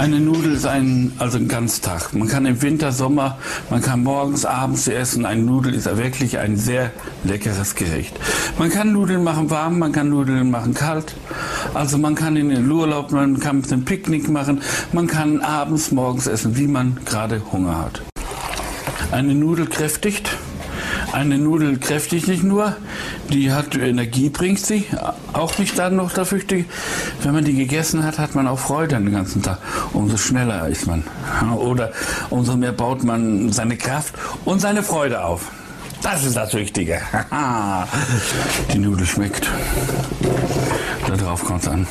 Eine Nudel ist ein, also ein Ganztag. Man kann im Winter, Sommer, man kann morgens, abends essen. Eine Nudel ist wirklich ein sehr leckeres Gericht. Man kann Nudeln machen warm, man kann Nudeln machen kalt. Also man kann in den Urlaub, man kann ein Picknick machen, man kann abends, morgens essen, wie man gerade Hunger hat. Eine Nudel kräftigt. Eine Nudel kräftigt nicht nur, die hat Energie, bringt sie, auch nicht dann noch dafür. Wenn man die gegessen hat, hat man auch Freude den ganzen Tag. Umso schneller ist man. Oder umso mehr baut man seine Kraft und seine Freude auf. Das ist das Wichtige. die Nudel schmeckt. Darauf kommt es an.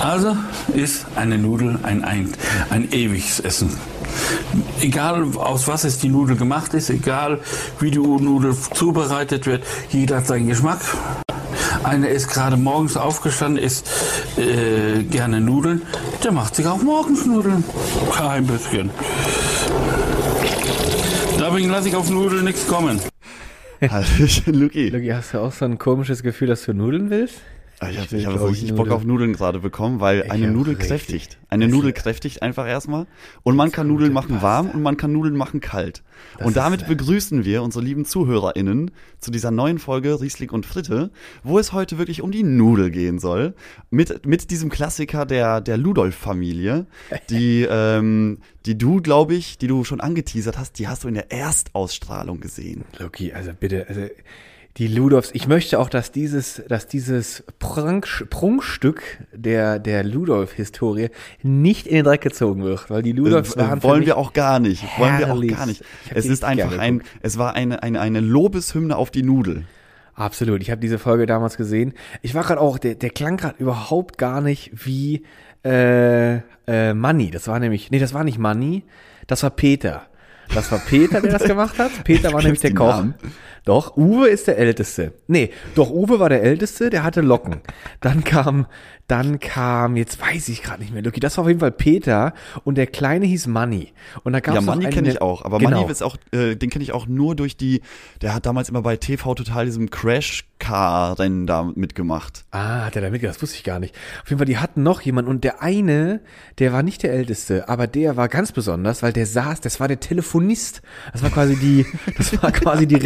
Also ist eine Nudel ein, ein, ein ewiges Essen. Egal aus was es die Nudel gemacht ist, egal wie die Nudel zubereitet wird, jeder hat seinen Geschmack. Einer ist gerade morgens aufgestanden, isst äh, gerne Nudeln, der macht sich auch morgens Nudeln. Kein bisschen. Deswegen lasse ich auf Nudeln nichts kommen. Hallöchen, Luki. Luki, hast du auch so ein komisches Gefühl, dass du Nudeln willst? Ah, ich habe hab so richtig Bock auf Nudeln gerade bekommen, weil ich eine Nudel richtig. kräftigt. Eine Nudel kräftigt einfach erstmal. Und man kann Nudeln machen warm und man kann Nudeln machen kalt. Das und damit begrüßen wir unsere lieben ZuhörerInnen zu dieser neuen Folge Riesling und Fritte, wo es heute wirklich um die Nudel gehen soll. Mit, mit diesem Klassiker der, der Ludolf-Familie, die, ähm, die du, glaube ich, die du schon angeteasert hast, die hast du in der Erstausstrahlung gesehen. Loki, also bitte, also die Ludolfs, ich möchte auch, dass dieses, dass dieses Prunk, Prunkstück der, der Ludolf-Historie nicht in den Dreck gezogen wird, weil die Ludolfs äh, waren. Wollen wir auch gar nicht. Wollen wir auch gar nicht. Es ist einfach ein, es war eine, eine, eine Lobeshymne auf die Nudel. Absolut. Ich habe diese Folge damals gesehen. Ich war gerade auch, der, der klang gerade überhaupt gar nicht wie äh, äh, Money. Das war nämlich, nee, das war nicht Money, das war Peter. Das war Peter, der das gemacht hat. Peter war nämlich der Koch. Namen. Doch, Uwe ist der Älteste. Nee, doch, Uwe war der Älteste, der hatte Locken. Dann kam, dann kam, jetzt weiß ich gerade nicht mehr, Lucky, das war auf jeden Fall Peter und der Kleine hieß Manny. Und da gab's Ja, Manny kenne ich auch, aber genau. Manny ist auch, äh, den kenne ich auch nur durch die, der hat damals immer bei TV Total diesem Crash Car-Rennen da mitgemacht. Ah, hat er da mitgemacht? Das wusste ich gar nicht. Auf jeden Fall, die hatten noch jemanden und der eine, der war nicht der Älteste, aber der war ganz besonders, weil der saß, das war der Telefonist. Das war quasi die, das war quasi die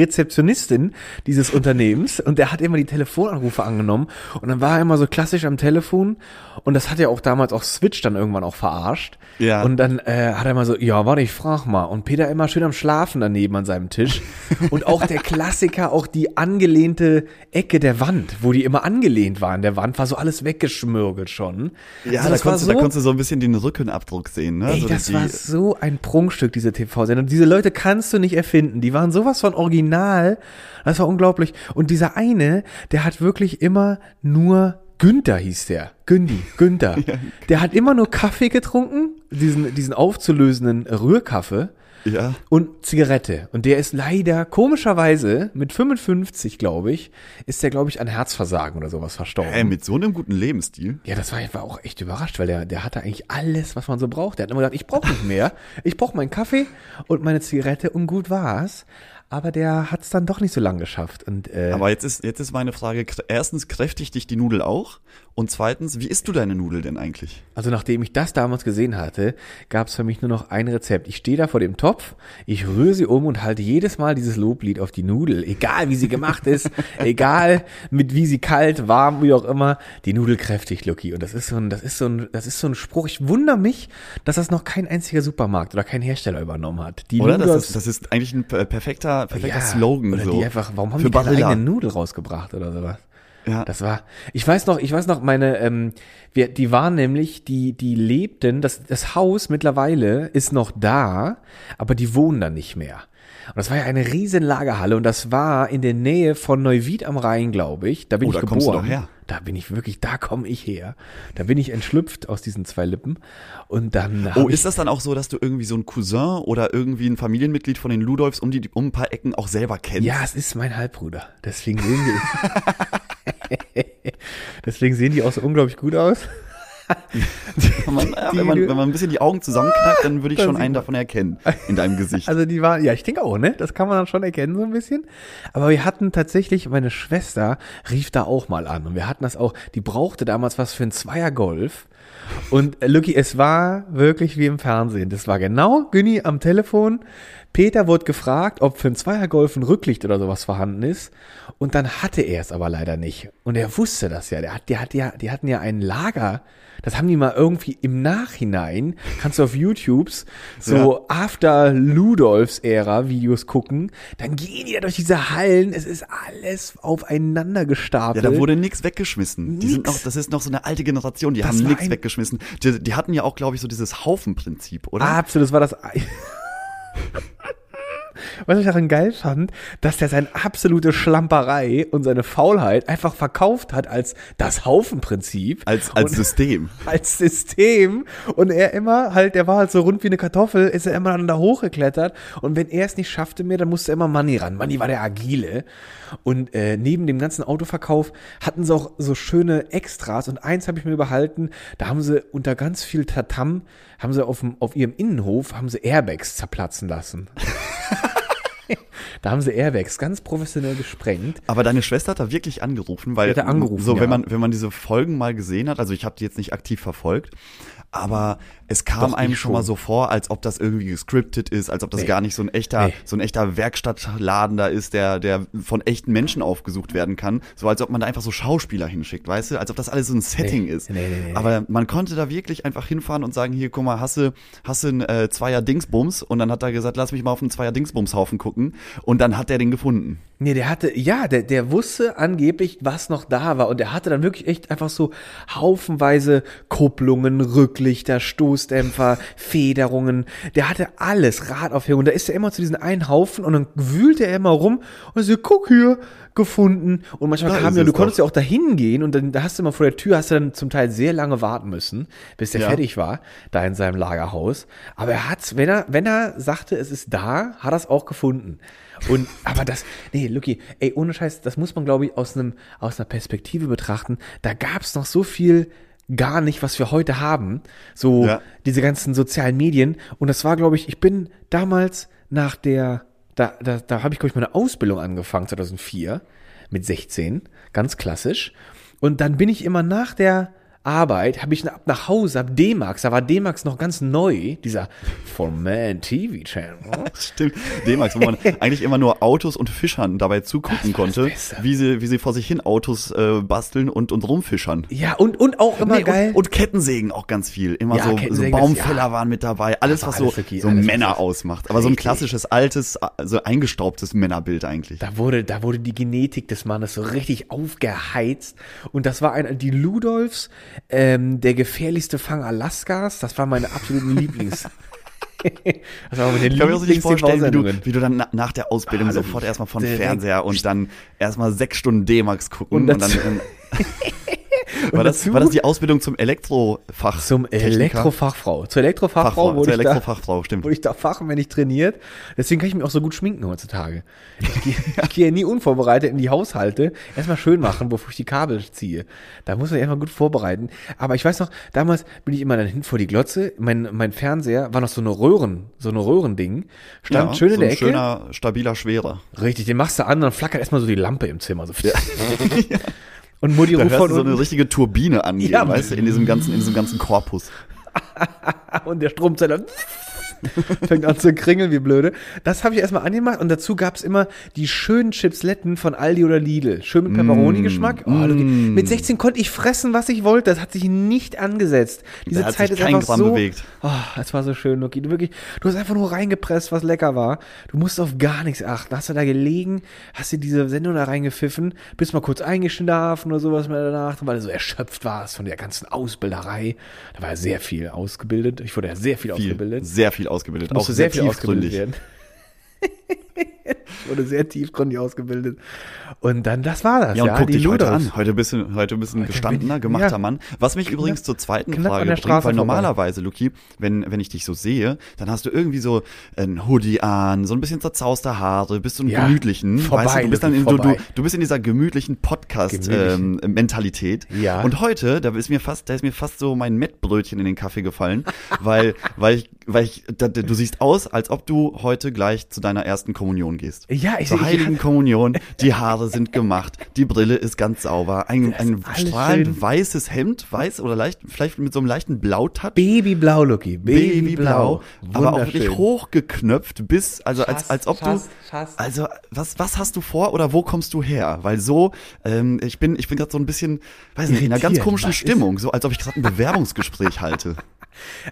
Rezeptionistin dieses Unternehmens und der hat immer die Telefonanrufe angenommen und dann war er immer so klassisch am Telefon und das hat ja auch damals auch Switch dann irgendwann auch verarscht. Ja. Und dann äh, hat er immer so, ja, warte, ich frag mal. Und Peter immer schön am Schlafen daneben an seinem Tisch. und auch der Klassiker, auch die angelehnte Ecke der Wand, wo die immer angelehnt waren. Der Wand war so alles weggeschmürgelt schon. Ja, also da, konntest, so, da konntest du so ein bisschen den Rückenabdruck sehen. Ne? Ey, so das die, war so ein Prunkstück, diese TV-Sendung. Diese Leute kannst du nicht erfinden. Die waren sowas von original. Das war unglaublich. Und dieser eine, der hat wirklich immer nur Günther hieß der. Gündi, Günther. Ja. Der hat immer nur Kaffee getrunken, diesen, diesen aufzulösenden Rührkaffee. Ja. Und Zigarette. Und der ist leider, komischerweise, mit 55, glaube ich, ist der, glaube ich, an Herzversagen oder sowas verstorben. Äh, mit so einem guten Lebensstil. Ja, das war, ich war auch echt überrascht, weil der, der hatte eigentlich alles, was man so braucht. Der hat immer gesagt, ich brauche nicht mehr. Ich brauche meinen Kaffee und meine Zigarette und gut war's aber der hat es dann doch nicht so lang geschafft. Und, äh, aber jetzt ist, jetzt ist meine Frage, erstens, kräftigt dich die Nudel auch? Und zweitens, wie isst du deine Nudel denn eigentlich? Also nachdem ich das damals gesehen hatte, gab es für mich nur noch ein Rezept. Ich stehe da vor dem Topf, ich rühre sie um und halte jedes Mal dieses Loblied auf die Nudel, egal wie sie gemacht ist, egal mit wie sie kalt, warm, wie auch immer, die Nudel kräftig, Lucky. Und das ist so ein, das ist so ein, das ist so ein Spruch. Ich wundere mich, dass das noch kein einziger Supermarkt oder kein Hersteller übernommen hat. Die oder? Das ist, das ist eigentlich ein perfekter, perfekter ja, Slogan. Oder so. die einfach, warum haben Für die keine eigene Nudel rausgebracht oder sowas? Ja. Das war, ich weiß noch, ich weiß noch, meine, ähm, wir, die waren nämlich, die, die lebten, das, das Haus mittlerweile ist noch da, aber die wohnen da nicht mehr. Und das war ja eine riesen Lagerhalle und das war in der Nähe von Neuwied am Rhein, glaube ich. Da bin oh, ich da geboren. Kommst du doch her. Da bin ich wirklich, da komme ich her. Da bin ich entschlüpft aus diesen zwei Lippen. Und dann. Oh, ist das dann auch so, dass du irgendwie so ein Cousin oder irgendwie ein Familienmitglied von den Ludolfs um die um ein paar Ecken auch selber kennst? Ja, es ist mein Halbbruder. Deswegen sehen die. Deswegen sehen die auch so unglaublich gut aus. Man, ja, wenn, man, wenn man ein bisschen die Augen zusammenknackt, dann würde ich schon einen davon erkennen in deinem Gesicht. Also die waren, ja, ich denke auch, ne? Das kann man dann schon erkennen so ein bisschen. Aber wir hatten tatsächlich, meine Schwester rief da auch mal an und wir hatten das auch, die brauchte damals was für ein Zweier Golf Und äh, Lucky, es war wirklich wie im Fernsehen. Das war genau Günni am Telefon. Peter wurde gefragt, ob für ein Zweiergolf ein Rücklicht oder sowas vorhanden ist. Und dann hatte er es aber leider nicht. Und er wusste das ja. Der hat, der hat ja, die hatten ja ein Lager. Das haben die mal irgendwie im Nachhinein, kannst du auf YouTubes, so ja. After Ludolfs Ära Videos gucken. Dann gehen die da durch diese Hallen. Es ist alles aufeinander gestapelt. Ja, da wurde nichts weggeschmissen. Nix. Die sind noch, das ist noch so eine alte Generation. Die das haben nichts weggeschmissen. Die, die, hatten ja auch, glaube ich, so dieses Haufenprinzip, oder? Absolut. Das war das. Was ich daran geil fand, dass der seine absolute Schlamperei und seine Faulheit einfach verkauft hat als das Haufenprinzip. Als, als System. Als System. Und er immer halt, der war halt so rund wie eine Kartoffel, ist er immer dann da hochgeklettert. Und wenn er es nicht schaffte mehr, dann musste immer Money ran. Money war der Agile. Und äh, neben dem ganzen Autoverkauf hatten sie auch so schöne Extras. Und eins habe ich mir überhalten, da haben sie unter ganz viel Tatam, haben sie auf, dem, auf ihrem Innenhof, haben sie Airbags zerplatzen lassen. da haben sie Airbags ganz professionell gesprengt. Aber deine Schwester hat da wirklich angerufen, weil angerufen, so wenn ja. man wenn man diese Folgen mal gesehen hat, also ich habe die jetzt nicht aktiv verfolgt, aber es kam Doch, einem schon mal so vor, als ob das irgendwie gescriptet ist, als ob das nee. gar nicht so ein echter, nee. so ein echter Werkstattladen da ist, der, der von echten Menschen aufgesucht werden kann. So als ob man da einfach so Schauspieler hinschickt, weißt du? Als ob das alles so ein Setting nee. ist. Aber man konnte da wirklich einfach hinfahren und sagen, hier, guck mal, hast du, hast du einen äh, Zweier Dingsbums? Und dann hat er gesagt, lass mich mal auf einen Zweier Dingsbumshaufen gucken. Und dann hat er den gefunden. Nee, der hatte, ja, der, der wusste angeblich, was noch da war. Und der hatte dann wirklich echt einfach so haufenweise Kupplungen, Rücklichter, Stoßdämpfer, Federungen. Der hatte alles, Radaufhängung. Und da ist er immer zu diesen einen Haufen und dann wühlte er immer rum und so, guck hier, gefunden. Und manchmal da kam ja, du konntest ja auch dahin gehen und dann da hast du immer vor der Tür, hast du dann zum Teil sehr lange warten müssen, bis der ja. fertig war, da in seinem Lagerhaus. Aber er hat's, wenn er, wenn er sagte, es ist da, hat er es auch gefunden. Und, aber das, nee, Lucky, ey, ohne Scheiß, das muss man, glaube ich, aus einem, aus einer Perspektive betrachten. Da gab's noch so viel gar nicht, was wir heute haben. So, ja. diese ganzen sozialen Medien. Und das war, glaube ich, ich bin damals nach der, da, da, da habe ich, glaube ich, meine Ausbildung angefangen, 2004, mit 16, ganz klassisch. Und dann bin ich immer nach der, Arbeit habe ich ab nach Hause, ab D-Max, da war D-Max noch ganz neu, dieser For Man TV Channel. Stimmt, D-Max, wo man eigentlich immer nur Autos und Fischern dabei zugucken konnte, wie sie, wie sie vor sich hin Autos äh, basteln und, und rumfischern. Ja, und, und auch immer nee, geil. Und, und, Kettensägen auch ganz viel. Immer ja, so, so Baumfäller ja. waren mit dabei, alles, was so, okay, so alles Männer was ausmacht. Aber Richtig. so ein klassisches, altes, so eingestaubtes Männerbild eigentlich. Da wurde, da wurde die Genetik des Mannes so richtig aufgeheizt. Und das war ein, die Ludolfs, ähm, der gefährlichste Fang Alaskas, das war meine absoluten Lieblings. das war meine ich kann mir nicht vorstellen, wie du, wie du dann nach der Ausbildung ah, sofort erstmal von Fernseher und dann erstmal sechs Stunden D-Max gucken und, und dann war, das, war das die Ausbildung zum Elektrofach? Zum Elektrofachfrau. Zur Elektrofachfrau Fachfrau, wurde, zur ich Elektrofachfrau, da, stimmt. wurde ich da ich trainiert. Deswegen kann ich mich auch so gut schminken heutzutage. Ich gehe, ich gehe nie unvorbereitet in die Haushalte. Erstmal schön machen, bevor ich die Kabel ziehe. Da muss man erstmal gut vorbereiten. Aber ich weiß noch, damals bin ich immer dann hin vor die Glotze. Mein, mein Fernseher war noch so eine Röhren, so eine Röhrending. Stand ja, schön in so der Ecke. schöner, stabiler, schwerer. Richtig, den machst du an, dann flackert erstmal so die Lampe im Zimmer. So. Ja. Und Mutti da ruft von so eine richtige Turbine angehen, ja, weißt du, in diesem ganzen, in diesem ganzen Korpus. und der Stromzähler Fängt an zu kringeln, wie blöde. Das habe ich erstmal angemacht und dazu gab's immer die schönen Chipsletten von Aldi oder Lidl. Schön mit Pepperoni-Geschmack. Oh, mm. Mit 16 konnte ich fressen, was ich wollte. Das hat sich nicht angesetzt. Diese da Zeit ist einfach Gramm so. Bewegt. Oh, das war so schön, Loki. Du wirklich, du hast einfach nur reingepresst, was lecker war. Du musst auf gar nichts achten. Hast du da gelegen, hast dir diese Sendung da reingepfiffen, bist mal kurz eingeschlafen oder sowas mehr danach, weil du so erschöpft warst von der ganzen Ausbilderei. Da war ja sehr viel ausgebildet. Ich wurde ja sehr viel, viel ausgebildet. Sehr viel ausgebildet. Auch sehr, sehr viel ausgebildet werden. wurde sehr tiefgründig ausgebildet. Und dann, das war das. Ja, und ja, guck dich heute an. Heute bist du, heute ein gestandener, gemachter ja. Mann. Was mich knapp, übrigens zur zweiten Frage bringt, weil vorbei. normalerweise, Luki, wenn, wenn ich dich so sehe, dann hast du irgendwie so ein Hoodie an, so ein bisschen zerzauste Haare, bist du ein ja, gemütlichen, vorbei, weißt du, du bist dann in, du, du, du bist in dieser gemütlichen Podcast-Mentalität. Ähm, ja. Und heute, da ist mir fast, da ist mir fast so mein Mettbrötchen in den Kaffee gefallen, weil, weil ich weil ich, da, du siehst aus, als ob du heute gleich zu deiner ersten Kommunion gehst. Ja, ich Zur ich- heiligen Kommunion, die Haare sind gemacht, die Brille ist ganz sauber, ein, ein strahlend schön. weißes Hemd, weiß oder leicht, vielleicht mit so einem leichten Blautouch. Babyblau, Lucky. Babyblau, aber auch wirklich hochgeknöpft bis, also als, Schatz, als ob Schatz, du, Schatz. also was, was hast du vor oder wo kommst du her? Weil so, ähm, ich bin, ich bin gerade so ein bisschen, weiß nicht, in einer ganz komischen Stimmung, so als ob ich gerade ein Bewerbungsgespräch halte.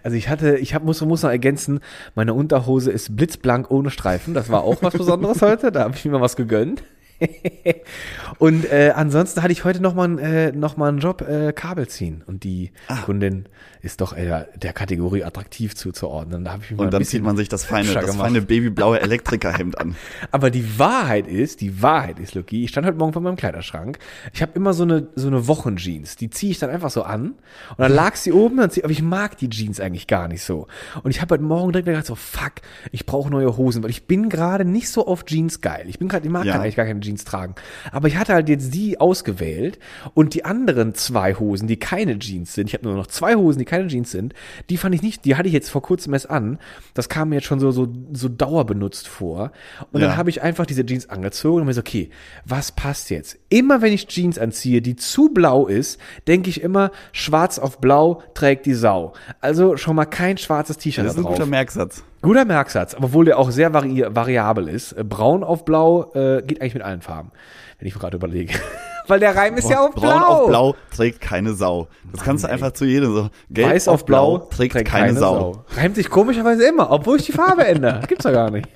Also ich hatte, ich hab, muss, muss noch ergänzen, meine Unterhose ist blitzblank ohne Streifen. Das war auch was Besonderes heute. Da habe ich mir was gegönnt. und äh, ansonsten hatte ich heute noch mal, einen, äh, noch mal einen Job äh, Kabel ziehen. Und die Ah. Kundin ist doch eher der Kategorie attraktiv zuzuordnen. Da ich mich Und dann zieht man sich das feine, das gemacht. feine babyblaue Elektrikerhemd an. Aber die Wahrheit ist, die Wahrheit ist, Lucky, ich stand heute Morgen vor meinem Kleiderschrank. Ich habe immer so eine so eine Wochenjeans, die ziehe ich dann einfach so an und dann lag sie oben, dann zieh, aber ich mag die Jeans eigentlich gar nicht so. Und ich habe heute Morgen direkt gedacht so, fuck, ich brauche neue Hosen, weil ich bin gerade nicht so auf Jeans geil. Ich bin gerade, ich mag Ja. eigentlich gar keine Jeans tragen. Aber ich hatte halt jetzt die ausgewählt und die anderen zwei Hosen, die keine Jeans sind, ich habe nur noch zwei Hosen, die keine Jeans sind, die fand ich nicht, die hatte ich jetzt vor kurzem erst an. Das kam mir jetzt schon so, so, so dauerbenutzt vor. Und Ja. dann habe ich einfach diese Jeans angezogen und mir so, okay, was passt jetzt? Immer wenn ich Jeans anziehe, die zu blau ist, denke ich immer, schwarz auf blau trägt die Sau. Also schon mal kein schwarzes T-Shirt Das da ist ein drauf. guter Merksatz. Guter Merksatz, obwohl der auch sehr vari variabel ist. Äh, Braun auf blau äh, geht eigentlich mit allen Farben, wenn ich mir gerade überlege. Weil der Reim ist ja auf blau. Braun auf blau trägt keine Sau. Das kannst du einfach zu jedem so. Gelb Weiß auf blau trägt, keine, Sau. Reimt sich komischerweise immer, obwohl ich die Farbe ändere. Gibt's doch gar nicht.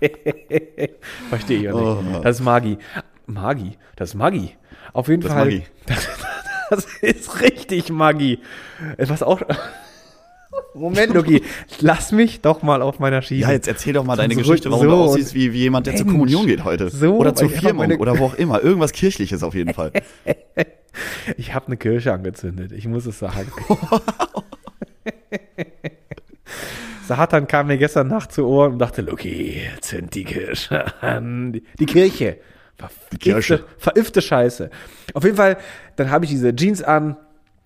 Verstehe ich auch nicht. Oh. Das ist Magie. Magie, das ist Magie. Auf jeden Das ist Fall. Magie. Das, das ist richtig Magie. Was auch. Moment, Luki, lass mich doch mal auf meiner Schiene. Ja, jetzt erzähl doch mal deine So- Geschichte, warum so du aussiehst wie, wie jemand, der zur Mensch. Kommunion geht heute. So, oder zur Firmung oder wo auch immer. Irgendwas Kirchliches auf jeden Fall. Ich habe eine Kirche angezündet, ich muss es sagen. Satan kam mir gestern Nacht zu Ohren und dachte, Luki, zünd die Kirche an. Die- Kirche. Die Kirche. Verirfte Scheiße. Auf jeden Fall, dann habe ich diese Jeans an,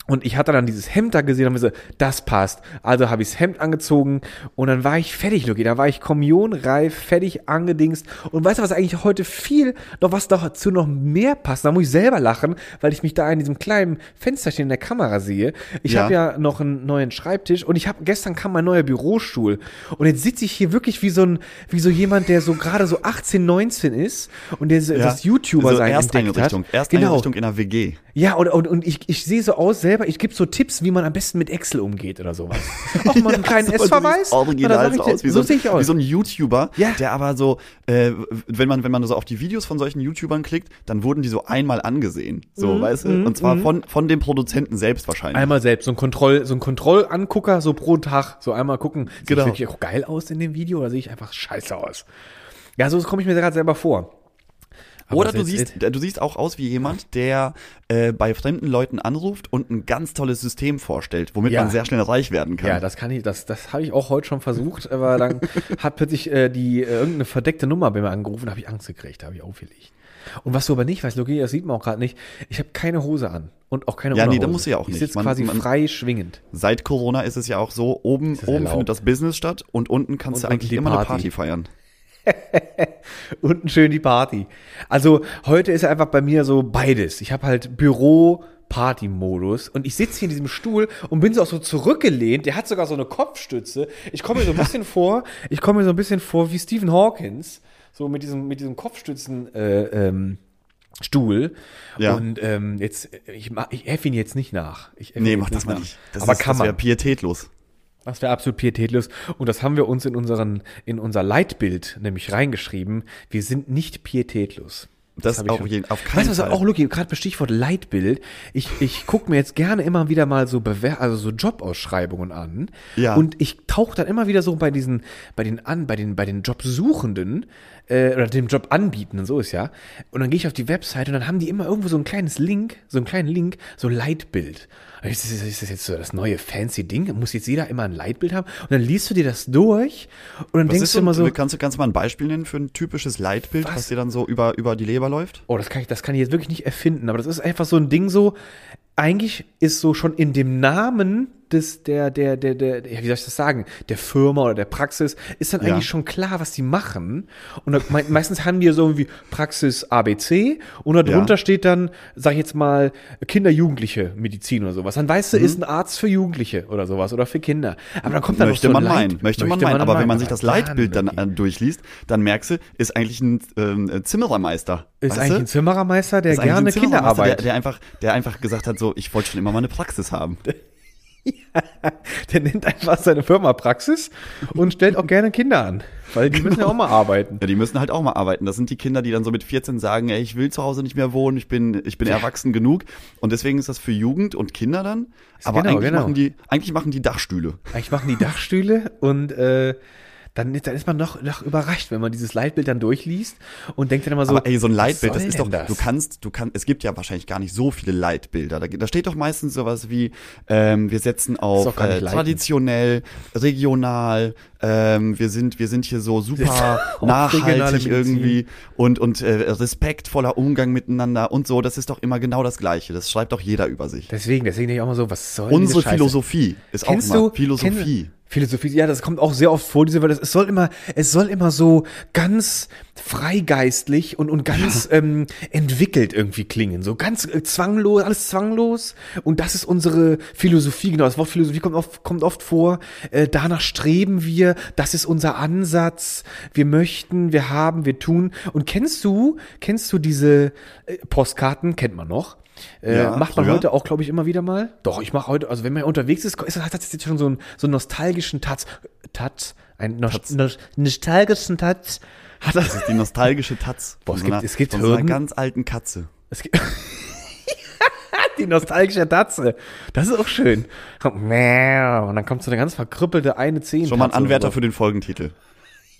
und ich hatte dann dieses Hemd da gesehen und mir so, das passt. Also habe ich das Hemd angezogen und dann war ich fertig, Luki. Da war ich kommunionreif, fertig angedingst. Und weißt du, was eigentlich heute viel, noch was dazu noch mehr passt? Da muss ich selber lachen, weil ich mich da in diesem kleinen Fensterchen in der Kamera sehe. Ich Ja. habe ja noch einen neuen Schreibtisch und ich habe, gestern kam mein neuer Bürostuhl. Und jetzt sitze ich hier wirklich wie so ein, wie so jemand, der so gerade so 18, 19 ist und der so, das YouTuber so sein entdeckt hat. Ersteinrichtung. Ersteinrichtung in einer WG. Ja, und, und, und ich, ich sehe so aus selber, ich gebe so Tipps, wie man am besten mit Excel umgeht oder sowas. Auch mal einen kleinen Ja, so, S-Verweis. Original so aus, wie so so, sehe ich wie aus. so ein YouTuber, Ja. der aber so, äh, wenn man, wenn man so auf die Videos von solchen YouTubern klickt, dann wurden die so einmal angesehen. So, weißt du? Und zwar von, von dem Produzenten selbst wahrscheinlich. Einmal selbst, so ein Kontroll, so ein Kontrollangucker, so pro Tag, so einmal gucken, sieht Genau. ich wirklich auch geil aus in dem Video oder sehe ich einfach scheiße aus? Ja, so komme ich mir gerade selber vor. Aber Oder du siehst, du siehst auch aus wie jemand, der äh, bei fremden Leuten anruft und ein ganz tolles System vorstellt, womit Ja. man sehr schnell reich werden kann. Ja, das kann ich, das, das habe ich auch heute schon versucht, aber dann hat plötzlich äh, die äh, irgendeine verdeckte Nummer bei mir angerufen, habe ich Angst gekriegt, da habe ich aufgelegt. Und was du aber nicht weißt, Logi, das sieht man auch gerade nicht, ich habe keine Hose an und auch keine Ja, nee, da musst du ja auch ich nicht. sitze Man- quasi man- frei schwingend. Seit Corona ist es ja auch so, oben, oben erlaubt. findet das Business statt und unten kannst Und du eigentlich immer eine. Party feiern. Unten schön die Party. Also heute ist einfach bei mir so beides. Ich habe halt Büro, Party-Modus und ich sitze hier in diesem Stuhl und bin so auch so zurückgelehnt. Der hat sogar so eine Kopfstütze. Ich komme mir so ein bisschen vor, ich komme mir so ein bisschen vor wie Stephen Hawkins, so mit diesem mit diesem Kopfstützen äh, ähm, Stuhl. Ja. Und ähm, jetzt ich ich äff ihn jetzt nicht nach. Ich Nee, mach das mal nicht. Das Aber ist, kann das man. pietätlos. Das wäre absolut pietätlos. Und das haben wir uns in unseren, in unser Leitbild nämlich reingeschrieben. Wir sind nicht pietätlos. Das ich auf jeden- auf Weißt keinen du, was Fall. auch Lucky, gerade bei Stichwort Leitbild. Ich, ich gucke mir jetzt gerne immer wieder mal so Bewer also so Jobausschreibungen an. Ja. Und ich tauche dann immer wieder so bei diesen, bei den an, bei den, bei den Jobsuchenden, äh, oder dem Job anbietenden, so ist ja. Und dann gehe ich auf die Webseite und dann haben die immer irgendwo so ein kleines Link, so einen kleinen Link, so Leitbild. Ist das, ist das jetzt so das neue fancy Ding? Muss jetzt jeder immer ein Leitbild haben? Und dann liest du dir das durch und dann Was denkst du immer so, kannst du kannst du mal ein Beispiel nennen für ein typisches Leitbild, was, Was? dir dann so über, über die Leber läuft? Oh, das kann ich, das kann ich jetzt wirklich nicht erfinden, aber das ist einfach so ein Ding so, eigentlich ist so schon in dem Namen des, der, der, der, der, wie soll ich das sagen, der Firma oder der Praxis, ist dann Ja. eigentlich schon klar, was die machen. Und mei- meistens haben die so irgendwie Praxis ABC und darunter Ja. steht dann, sag ich jetzt mal, Kinder-Jugendliche Medizin oder sowas. Dann weißt du, Mhm. ist ein Arzt für Jugendliche oder sowas oder für Kinder. Aber dann kommt dann Möchte noch so ein man meinen, möchte man meinen. Aber wenn man sich das Leitbild dann äh, durchliest, dann merkst du, ist eigentlich ein ähm, Zimmerermeister. ist weißt eigentlich du? ein Zimmerermeister, der Ist gerne ein Zimmerermeister, Kinderarbeit, Der, der, einfach, der einfach gesagt hat, so, ich wollte schon immer mal eine Praxis haben. der nennt einfach seine Firma Praxis und stellt auch gerne Kinder an, weil die müssen ja auch mal arbeiten. Ja, die müssen halt auch mal arbeiten. Das sind die Kinder, die dann so mit 14 sagen, ey, ich will zu Hause nicht mehr wohnen, ich bin, ich bin erwachsen genug. Und deswegen ist das für Jugend und Kinder dann. Aber Genau, eigentlich, genau. Machen die, eigentlich machen die Dachstühle. Eigentlich machen die Dachstühle und äh, dann, dann ist man noch, noch überrascht, wenn man dieses Leitbild dann durchliest und denkt dann immer so, Aber ey, so ein Leitbild, das ist doch, das? du kannst, du kannst, es gibt ja wahrscheinlich gar nicht so viele Leitbilder. Da, da steht doch meistens sowas wie, ähm, wir setzen auf äh, traditionell, regional, ähm, wir sind, wir sind hier so super nachhaltig irgendwie und, und äh, respektvoller Umgang miteinander und so. Das ist doch immer genau das Gleiche. Das schreibt doch jeder über sich. Deswegen, deswegen denke ich auch mal so, was soll Unsere? Philosophie ist Kennst auch immer du Philosophie. Kenn, Philosophie, ja, das kommt auch sehr oft vor, diese, weil das, es soll immer, es soll immer so ganz freigeistlich und, und ganz ähm, entwickelt irgendwie klingen, so ganz äh, zwanglos, alles zwanglos. Und das ist unsere Philosophie, genau. Das Wort Philosophie kommt oft, kommt oft vor. Äh, danach streben wir, das ist unser Ansatz. Wir möchten, wir haben, wir tun. Und kennst du, kennst du diese äh, Postkarten? Kennt man noch? Äh, Ja, macht man früher. heute auch, glaube ich, immer wieder mal. Doch, ich mache heute, also wenn man unterwegs ist, ist hat das jetzt schon so einen, so einen nostalgischen Touch. Touch? Ein nos nos nostalgischen Touch. Hat das. Das ist die nostalgische Taz. Boah, es von gibt- so einer, es gibt von so einer ganz alten Katze. Es gibt die nostalgische Tatze. Das ist auch schön. Und dann kommt so eine ganz verkrüppelte eine Zehn. Schon mal ein Anwärter für den Folgentitel.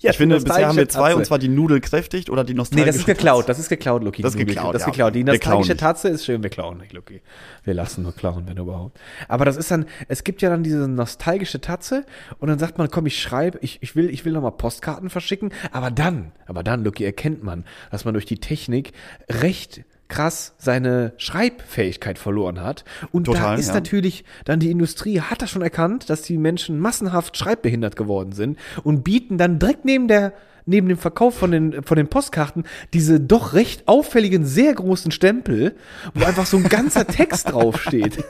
Ja, Ich finde, die bisher haben wir zwei, nostalgische und Tatze. zwar die Nudel kräftigt oder die Nee, nostalgische das ist geklaut, das ist geklaut, Luki. Das ist die geklaut, Das ist ja, geklaut. Die. Wir klauen nostalgische. Tatze ist schön, wir klauen nicht, Luki. Wir lassen nur klauen, wenn überhaupt. Aber das ist dann, es gibt ja dann diese nostalgische Tatze und dann sagt man, komm, ich schreibe, ich, ich will, ich will nochmal Postkarten verschicken, aber dann, aber dann, Luki, erkennt man, dass man durch die Technik recht krass seine Schreibfähigkeit verloren hat. Und da Total, ist ja. natürlich dann die Industrie hat das schon erkannt, dass die Menschen massenhaft schreibbehindert geworden sind und bieten dann direkt neben der neben dem Verkauf von den, von den Postkarten diese doch recht auffälligen, sehr großen Stempel, wo einfach so ein ganzer Text draufsteht.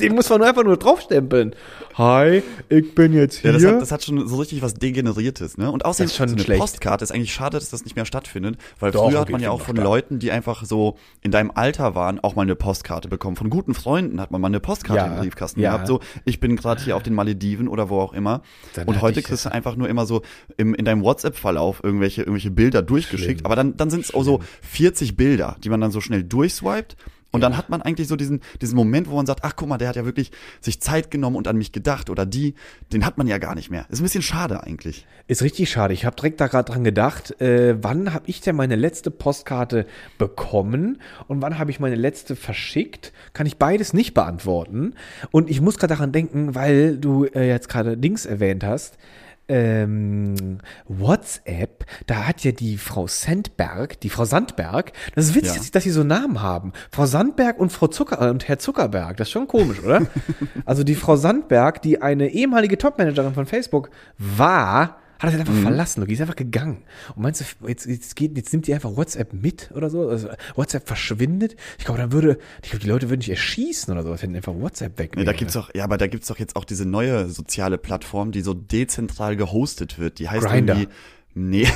Den muss man einfach nur draufstempeln. Hi, ich bin jetzt hier. Ja, das hat, das hat schon so richtig was Degeneriertes, ne? Und außerdem Das ist schon so eine schlecht. Postkarte ist eigentlich schade, dass das nicht mehr stattfindet, weil Doch, früher hat man ja auch von doch, Leuten, die einfach so in deinem Alter waren, auch mal eine Postkarte bekommen. Von guten Freunden hat man mal eine Postkarte Ja, im Briefkasten ja. gehabt. So, ich bin gerade hier auf den Malediven oder wo auch immer. Dann und heute kriegst du einfach nur immer so im, in deinem WhatsApp-Verlauf irgendwelche, irgendwelche Bilder durchgeschickt. Schlimm. Aber dann, dann sind es auch so 40 Bilder, die man dann so schnell durchswiped. Und dann hat man eigentlich so diesen, diesen Moment, wo man sagt, ach guck mal, der hat ja wirklich sich Zeit genommen und an mich gedacht oder die, den hat man ja gar nicht mehr. Ist ein bisschen schade eigentlich. Ist richtig schade. Ich habe direkt da gerade dran gedacht, äh, wann habe ich denn meine letzte Postkarte bekommen und wann habe ich meine letzte verschickt? Kann ich beides nicht beantworten. Und ich muss gerade daran denken, weil du äh, jetzt gerade Dings erwähnt hast. Ähm, WhatsApp, da hat ja die Frau Sandberg, die Frau Sandberg, das ist witzig, Ja. dass sie so Namen haben. Frau Sandberg und Frau Zucker äh, und Herr Zuckerberg, das ist schon komisch, oder? also die Frau Sandberg, die eine ehemalige Topmanagerin von Facebook war, hat das jetzt einfach verlassen, Loki, ist einfach gegangen. Und meinst du, jetzt, jetzt, geht, jetzt nimmt die einfach WhatsApp mit oder so? Also WhatsApp verschwindet? Ich glaube, dann würde, ich glaube, die Leute würden dich erschießen oder so, wenn einfach WhatsApp weg Nee, wäre. da gibt's doch, ja, aber da gibt's doch jetzt auch diese neue soziale Plattform, die so dezentral gehostet wird. Die heißt Grindr. irgendwie. Nee.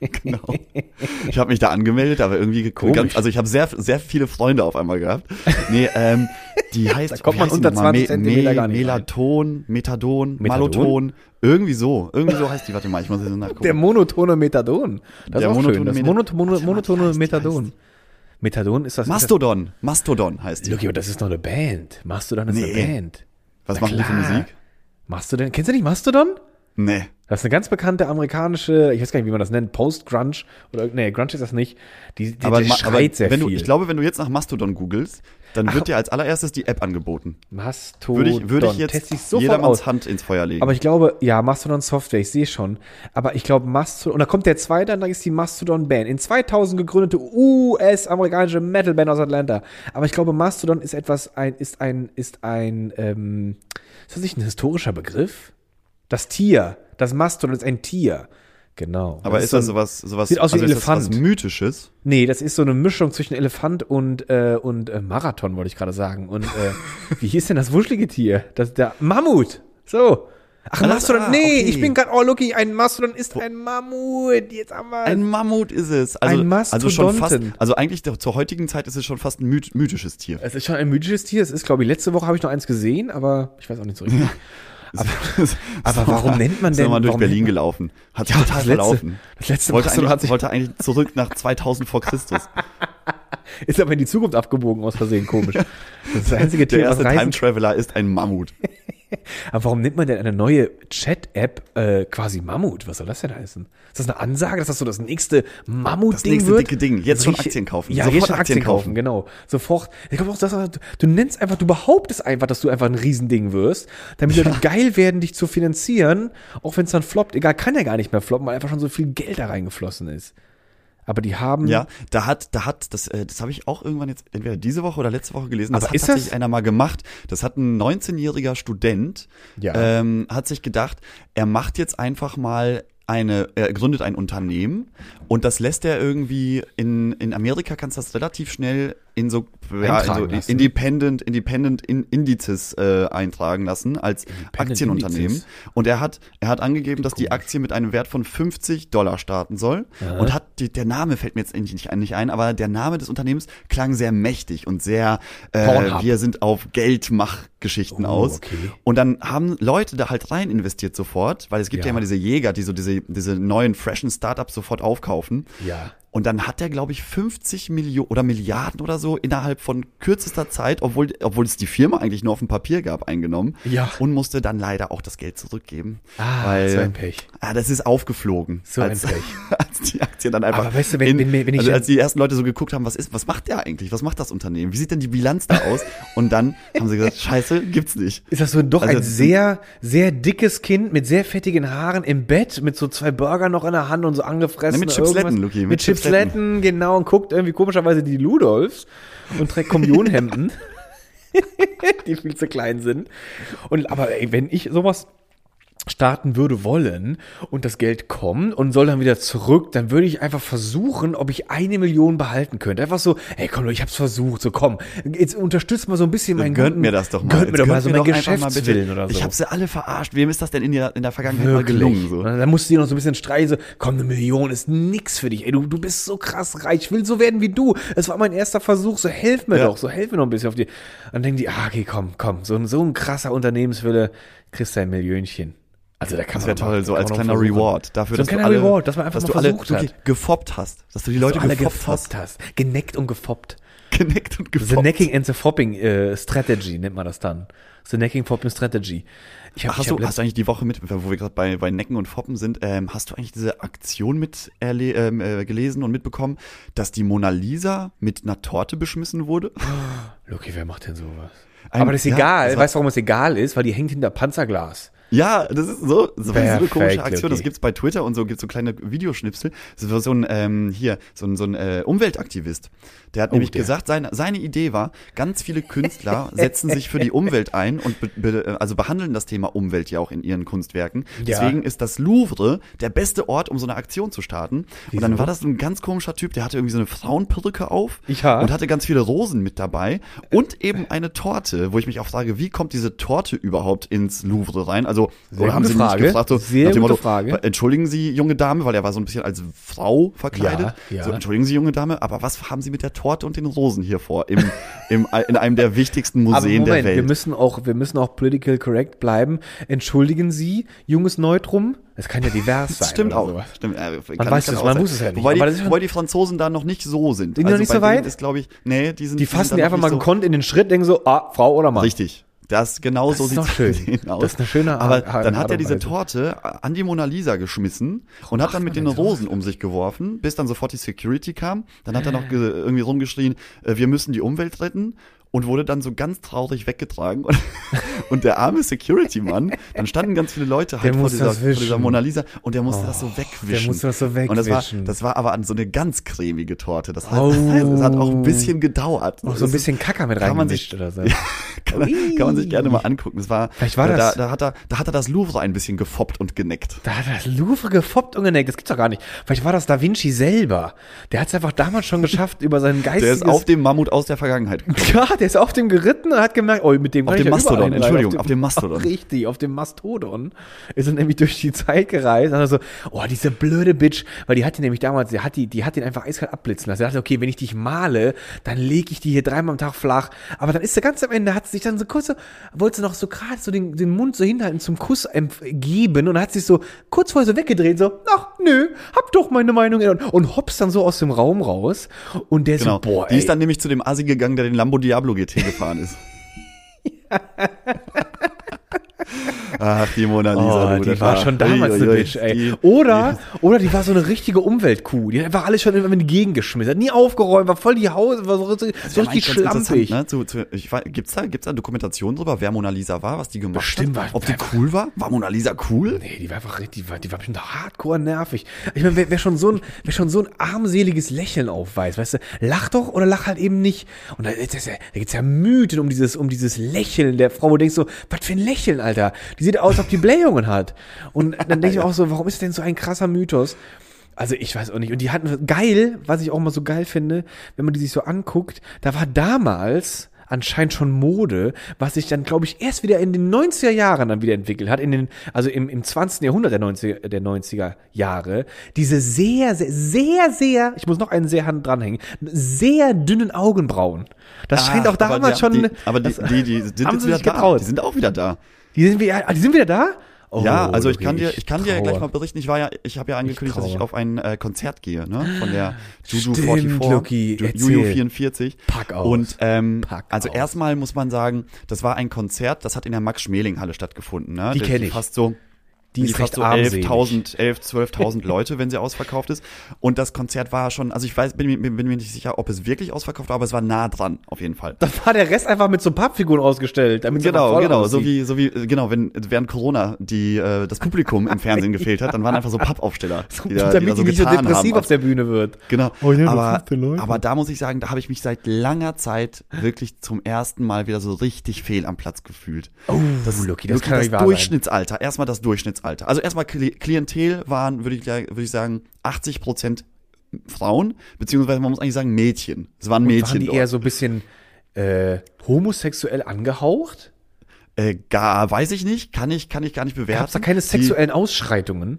genau. Ich habe mich da angemeldet, aber irgendwie Komisch. ganz, also ich habe sehr sehr viele Freunde auf einmal gehabt. Nee, ähm, die heißt Da kommt man unter nochmal? 20 Zentimeter gar nicht. Melaton, Methadon, Methadon? Maloton, irgendwie so, irgendwie so heißt die. Warte mal, ich muss jetzt nachgucken. Der monotone Methadon. Das Der ist auch schön. monotone Das Meth- monot mono, mal, monotone heißt- Methadon. heißt- Methadon ist das. Mastodon, Mastodon heißt die. Loki, aber das ist noch eine Band. Mastodon ist Nee. eine Band. Was Na machen die für klar. Musik? Mastodon. Kennst du nicht Mastodon? Nee. Das ist eine ganz bekannte amerikanische, ich weiß gar nicht, wie man das nennt, Post-Grunge oder nee, Grunge ist das nicht. Die, die, aber, die schreit aber sehr wenn viel. Du, ich glaube, wenn du jetzt nach Mastodon googelst, dann Ach, wird dir als allererstes die App angeboten. Mastodon. Würde ich, würde ich jetzt ich jedermanns aus. Hand ins Feuer legen. Aber ich glaube, ja, Mastodon Software, ich sehe schon. Aber ich glaube, Mastodon, und da kommt der zweite, dann ist die Mastodon Band. In 2000 gegründete US-amerikanische Metal-Band aus Atlanta. Aber ich glaube, Mastodon ist etwas, ein, ist ein, ist ein, ähm, ist das nicht ein historischer Begriff? Das Tier, das Mastodon ist ein Tier. Genau. Aber das ist, das sowas, sowas, sieht aus wie also ein Elefant. Das Mythisches? Nee, das ist so eine Mischung zwischen Elefant und, äh, und äh, Marathon, wollte ich gerade sagen. Und äh, wie hieß denn das wuschelige Tier? Das, der Mammut. So. Ach, ein Mastodon. Ah, nee, okay. ich bin gerade, oh, Lucky, ein Mastodon ist ein Mammut. Jetzt haben wir Ein Mammut ist es. Also, ein Mastodonten. Also schon fast, also eigentlich zur heutigen Zeit ist es schon fast ein mythisches Tier. Es ist schon ein mythisches Tier. Es ist, glaube ich, letzte Woche habe ich noch eins gesehen, aber ich weiß auch nicht so richtig. Aber, aber warum mal, nennt man denn? Ist mal durch Berlin gelaufen. Hat sich ja, total das letzte, verlaufen. Das letzte wollte eigentlich, hat sich wollte eigentlich zurück nach 2000 vor Christus. ist aber in die Zukunft abgebogen aus Versehen komisch. Das das einzige Tier, Der erste Time Traveler ist ein Mammut. Aber warum nimmt man denn eine neue Chat-App äh, quasi Mammut? Was soll das denn heißen? Ist das eine Ansage, dass das so das nächste Mammut-Ding wird? Das nächste wird? dicke Ding. Jetzt schon Aktien kaufen. Ja, Sofort jetzt schon Aktien, Aktien kaufen. kaufen. genau. Sofort. Ich glaube auch, dass, du nennst einfach, du behauptest einfach, dass du einfach ein Riesending wirst, damit ja. Leute geil werden, dich zu finanzieren, auch wenn es dann floppt. Egal, kann ja gar nicht mehr floppen, weil einfach schon so viel Geld da reingeflossen ist. Aber die haben. Ja, da hat, da hat, das, äh, das habe ich auch irgendwann jetzt entweder diese Woche oder letzte Woche gelesen. Das aber hat ist tatsächlich das? einer mal gemacht. Das hat ein 19-jähriger Student, ja. ähm, hat sich gedacht, er macht jetzt einfach mal eine, er gründet ein Unternehmen und das lässt er irgendwie in, in Amerika kannst du das relativ schnell in so, ja, in so Independent, Independent Indizes äh, eintragen lassen als Aktienunternehmen. Indizes. Und er hat, er hat angegeben, dass die Aktie mit einem Wert von 50 Dollar starten soll. Ja. Und hat die, der Name fällt mir jetzt nicht, nicht ein, aber der Name des Unternehmens klang sehr mächtig und sehr, äh, wir sind auf Geldmachgeschichten oh, aus. Okay. Und dann haben Leute da halt rein investiert sofort, weil es gibt ja, ja immer diese Jäger, die so diese, diese neuen freshen Startups sofort aufkaufen. Ja. Und dann hat er, glaube ich, 50 Millionen oder Milliarden oder so innerhalb von kürzester Zeit, obwohl, obwohl es die Firma eigentlich nur auf dem Papier gab, eingenommen. Ja. Und musste dann leider auch das Geld zurückgeben. Ah, weil, so ein Pech. Ah, das ist aufgeflogen. So als, ein Pech. Als die Aktie dann einfach. Aber weißt du, wenn, in, wenn, wenn ich. Also als die ersten Leute so geguckt haben, was ist, was macht der eigentlich? Was macht das Unternehmen? Wie sieht denn die Bilanz da aus? Und dann haben sie gesagt, scheiße, gibt's nicht. Ist das so doch also, ein sehr, sehr dickes Kind mit sehr fettigen Haaren im Bett, mit so zwei Burger noch in der Hand und so angefressen. Ne, mit Chipsletten, Luki. Mit, mit Chipsletten, genau genau und guckt irgendwie komischerweise die Ludolfs und trägt Kommunionhemden, die viel zu klein sind. Und aber ey, wenn ich sowas starten würde wollen und das Geld kommt und soll dann wieder zurück, dann würde ich einfach versuchen, ob ich eine Million behalten könnte. Einfach so, ey komm, ich hab's versucht, so komm, jetzt unterstützt mal so ein bisschen mein Gönnt mir das doch mal. Gönnt mir doch mal so mein Geschäftswillen oder so. Ich hab sie alle verarscht. Wem ist das denn in der, in der Vergangenheit Wirklich? mal gelungen? So? dann musst du dir noch so ein bisschen streiten, so, komm, eine Million ist nix für dich. Ey, du, du bist so krass reich, ich will so werden wie du. Es war mein erster Versuch, so helf mir ja. doch, so helf mir noch ein bisschen auf die. Dann denken die, ah, okay, komm, komm, so, so ein krasser Unternehmenswille, kriegst du ein Millionchen. Also da kann das wäre toll, so als kleiner Reward dafür, so dass ein du alle, Reward, dass man einfach dass du alle wirklich gefoppt hast, dass du die Leute dass du gefoppt, gefoppt hast. hast. Geneckt und gefoppt. Geneckt und gefoppt. The necking and the fopping äh, strategy nennt man das dann. The necking fopping strategy. Ich hab, hast, ich du, hast du eigentlich die Woche mit, wo wir gerade bei, bei Necken und Foppen sind, ähm, hast du eigentlich diese Aktion mit erle ähm, äh, gelesen und mitbekommen, dass die Mona Lisa mit einer Torte beschmissen wurde? Lucky, wer macht denn sowas? Ein, Aber das ist ja, egal. Weißt du, warum es egal ist? Weil die hängt hinter Panzerglas. Ja, das ist so, so, eine komische Aktion. Das gibt's bei Twitter und so, gibt's so kleine Videoschnipsel. Das war so ein, ähm, hier, so ein, so ein äh, Umweltaktivist. Der hat oh, nämlich der. gesagt, seine, seine Idee war, ganz viele Künstler setzen sich für die Umwelt ein und be, be, also behandeln das Thema Umwelt ja auch in ihren Kunstwerken. Ja. Deswegen ist das Louvre der beste Ort, um so eine Aktion zu starten. Wieso? Und dann war das ein ganz komischer Typ, der hatte irgendwie so eine Frauenperücke auf ja. und hatte ganz viele Rosen mit dabei und eben eine Torte, wo ich mich auch frage, wie kommt diese Torte überhaupt ins Louvre rein? Also, Sehr oder haben sie Frage. gefragt, so, Sehr gute Motto, Frage. entschuldigen Sie, junge Dame, weil er war so ein bisschen als Frau verkleidet. Ja, ja. So, entschuldigen Sie, junge Dame, aber was haben Sie mit der Torte und den Rosen hier vor im, im, in einem der wichtigsten Museen Moment, der Welt. Wir müssen auch, wir müssen auch political correct bleiben. Entschuldigen Sie, junges Neutrum. Es kann ja divers sein. Stimmt auch. Sowas. Stimmt, äh, man weiß es, man muss es ja nicht. Wobei die, wobei die Franzosen da noch nicht so sind. Sind die also noch nicht so weit? Ist, glaube ich, nee, die sind. Die fassen die, die einfach mal so gekonnt in den Schritt, denken so, ah, Frau oder Mann. Richtig. Das genau Das so bei denen aus. Das ist eine schöne Aber Art- dann hat er diese. Torte an die Mona Lisa geschmissen und hat dann mit den Rosen um sich geworfen, bis dann sofort die Security kam. Dann hat er noch ge irgendwie rumgeschrien, äh, wir müssen die Umwelt retten. Und wurde dann so ganz traurig weggetragen. Und, und der arme Security-Mann, dann standen ganz viele Leute halt Der vor dieser, vor dieser. Mona Lisa und der musste Oh, das so wegwischen. der musste das so Und das war, wegwischen. das war aber an so eine ganz cremige Torte. Das, heißt, Oh. das heißt, hat auch ein bisschen gedauert. Noch so ein bisschen Kacker mit reingemischt oder so. kann, kann man sich gerne mal angucken. Das war, Vielleicht war da, das- Da, hat er, da hat er das Louvre ein bisschen gefoppt und geneckt. Da hat das Louvre gefoppt und geneckt. Das gibt's doch gar nicht. Vielleicht war das Da Vinci selber. Der hat es einfach damals schon geschafft, über seinen Der geistiges... ist auf dem Mammut aus der Vergangenheit gekommen. ja, der ist auf dem geritten und hat gemerkt, oh, mit dem Auf dem ja Mastodon, überall rein. Entschuldigung, auf dem Mastodon. Richtig, auf dem Mastodon ist er nämlich durch die Zeit gereist und hat so, oh, diese blöde Bitch, weil die hat ihn nämlich damals, die hat die, die hat ihn einfach eiskalt abblitzen lassen. Er dachte, okay, wenn ich dich male, dann lege ich die hier dreimal am Tag flach. Aber dann ist er ganz am Ende, hat sich dann so kurz so, wollte sie noch so gerade so den, den Mund so hinhalten zum Kuss geben und hat sich so kurz vorher so weggedreht, so, ach, nö, hab doch meine Meinung und, und hops dann so aus dem Raum raus und der Genau. so, boah, die ey, ist dann nämlich zu dem Asi gegangen, der den Lambo Diablo GT gefahren ist. Ach, die Mona Lisa. Oh, du, die das war schon damals eine Bitch, ey. die- oder, oder die war so eine richtige Umweltkuh. Die hat einfach alles schon in die Gegend geschmissen. Hat nie aufgeräumt, war voll die Haus, war so, so Ja, richtig schlampig. Ne? Zu, zu, ich weiß, gibt's da, gibt's da Dokumentationen drüber, wer Mona Lisa war, was die gemacht Bestimmt hat? war- Ob die cool war? War Mona Lisa cool? Nee, die war einfach richtig, die war, die war bestimmt hardcore nervig. Ich meine, wer, wer schon so ein, wer schon so ein armseliges Lächeln aufweist, weißt du, lach doch oder lach halt eben nicht. Und da, ja, da gibt's ja Mythen um dieses, um dieses Lächeln der Frau, wo du denkst so, was für ein Lächeln, Alter. Die sieht aus, als ob die Blähungen hat. Und dann denke ich mir auch so, warum ist denn so ein krasser Mythos? Also ich weiß auch nicht. Und die hatten geil, was ich auch mal so geil finde, wenn man die sich so anguckt, da war damals anscheinend schon Mode, was sich dann, glaube ich, erst wieder in den 90er Jahren dann wieder entwickelt hat, in den, also im, im 20. Jahrhundert der 90er, der 90er Jahre, diese sehr, sehr, sehr, sehr, ich muss noch einen sehr Hand dranhängen, sehr dünnen Augenbrauen. Das scheint auch Ah, aber damals die, schon, Die, aber die, das- die, die sind haben jetzt wieder da. Die sind auch wieder da. Die sind wieder, ah, die sind wieder da? Oh, ja, also ich kann dir, ich kann dir traue. gleich mal berichten. Ich war ja, ich habe ja angekündigt, dass ich auf ein äh, Konzert gehe, ne, von der Juju Stimmt, 44, Luki, Ju- erzähl. Juju 44. Pack aus. Und ähm, Pack also aus. erstmal muss man sagen, das war ein Konzert, das hat in der Max-Schmeling-Halle stattgefunden. Ne? Die kenn ich. Fast so Die die ist fast recht so armselig. 11.000, 11, 12.000 Leute, wenn sie ausverkauft ist. Und das Konzert war schon, also ich weiß, bin, mir- bin, bin mir nicht sicher, ob es wirklich ausverkauft war, aber es war nah dran, auf jeden Fall. Da war der Rest einfach mit so Pappfiguren ausgestellt, damit Genau, voll genau, so wie, so wie, genau, wenn während Corona die äh, das Publikum im Fernsehen gefehlt hat, dann waren einfach so Pappaufsteller, die da, die damit da so die nicht so depressiv haben. auf der Bühne wird. Genau, Oh, ja, aber, 15 Leute. aber da muss ich sagen, da habe ich mich seit langer Zeit wirklich zum ersten Mal wieder so richtig fehl am Platz gefühlt. Oh, das kann das nicht wahr sein. Durchschnittsalter, erstmal das Durchschnittsalter. Also erstmal Kli- Klientel waren, würde ich, würde ich sagen, 80 Prozent Frauen, beziehungsweise man muss eigentlich sagen Mädchen. Es waren Mädchen Waren die dort. eher so ein bisschen äh, homosexuell angehaucht? äh, gar, weiß ich nicht, kann ich, kann ich gar nicht bewerten. Gab es da keine Die- sexuellen Ausschreitungen?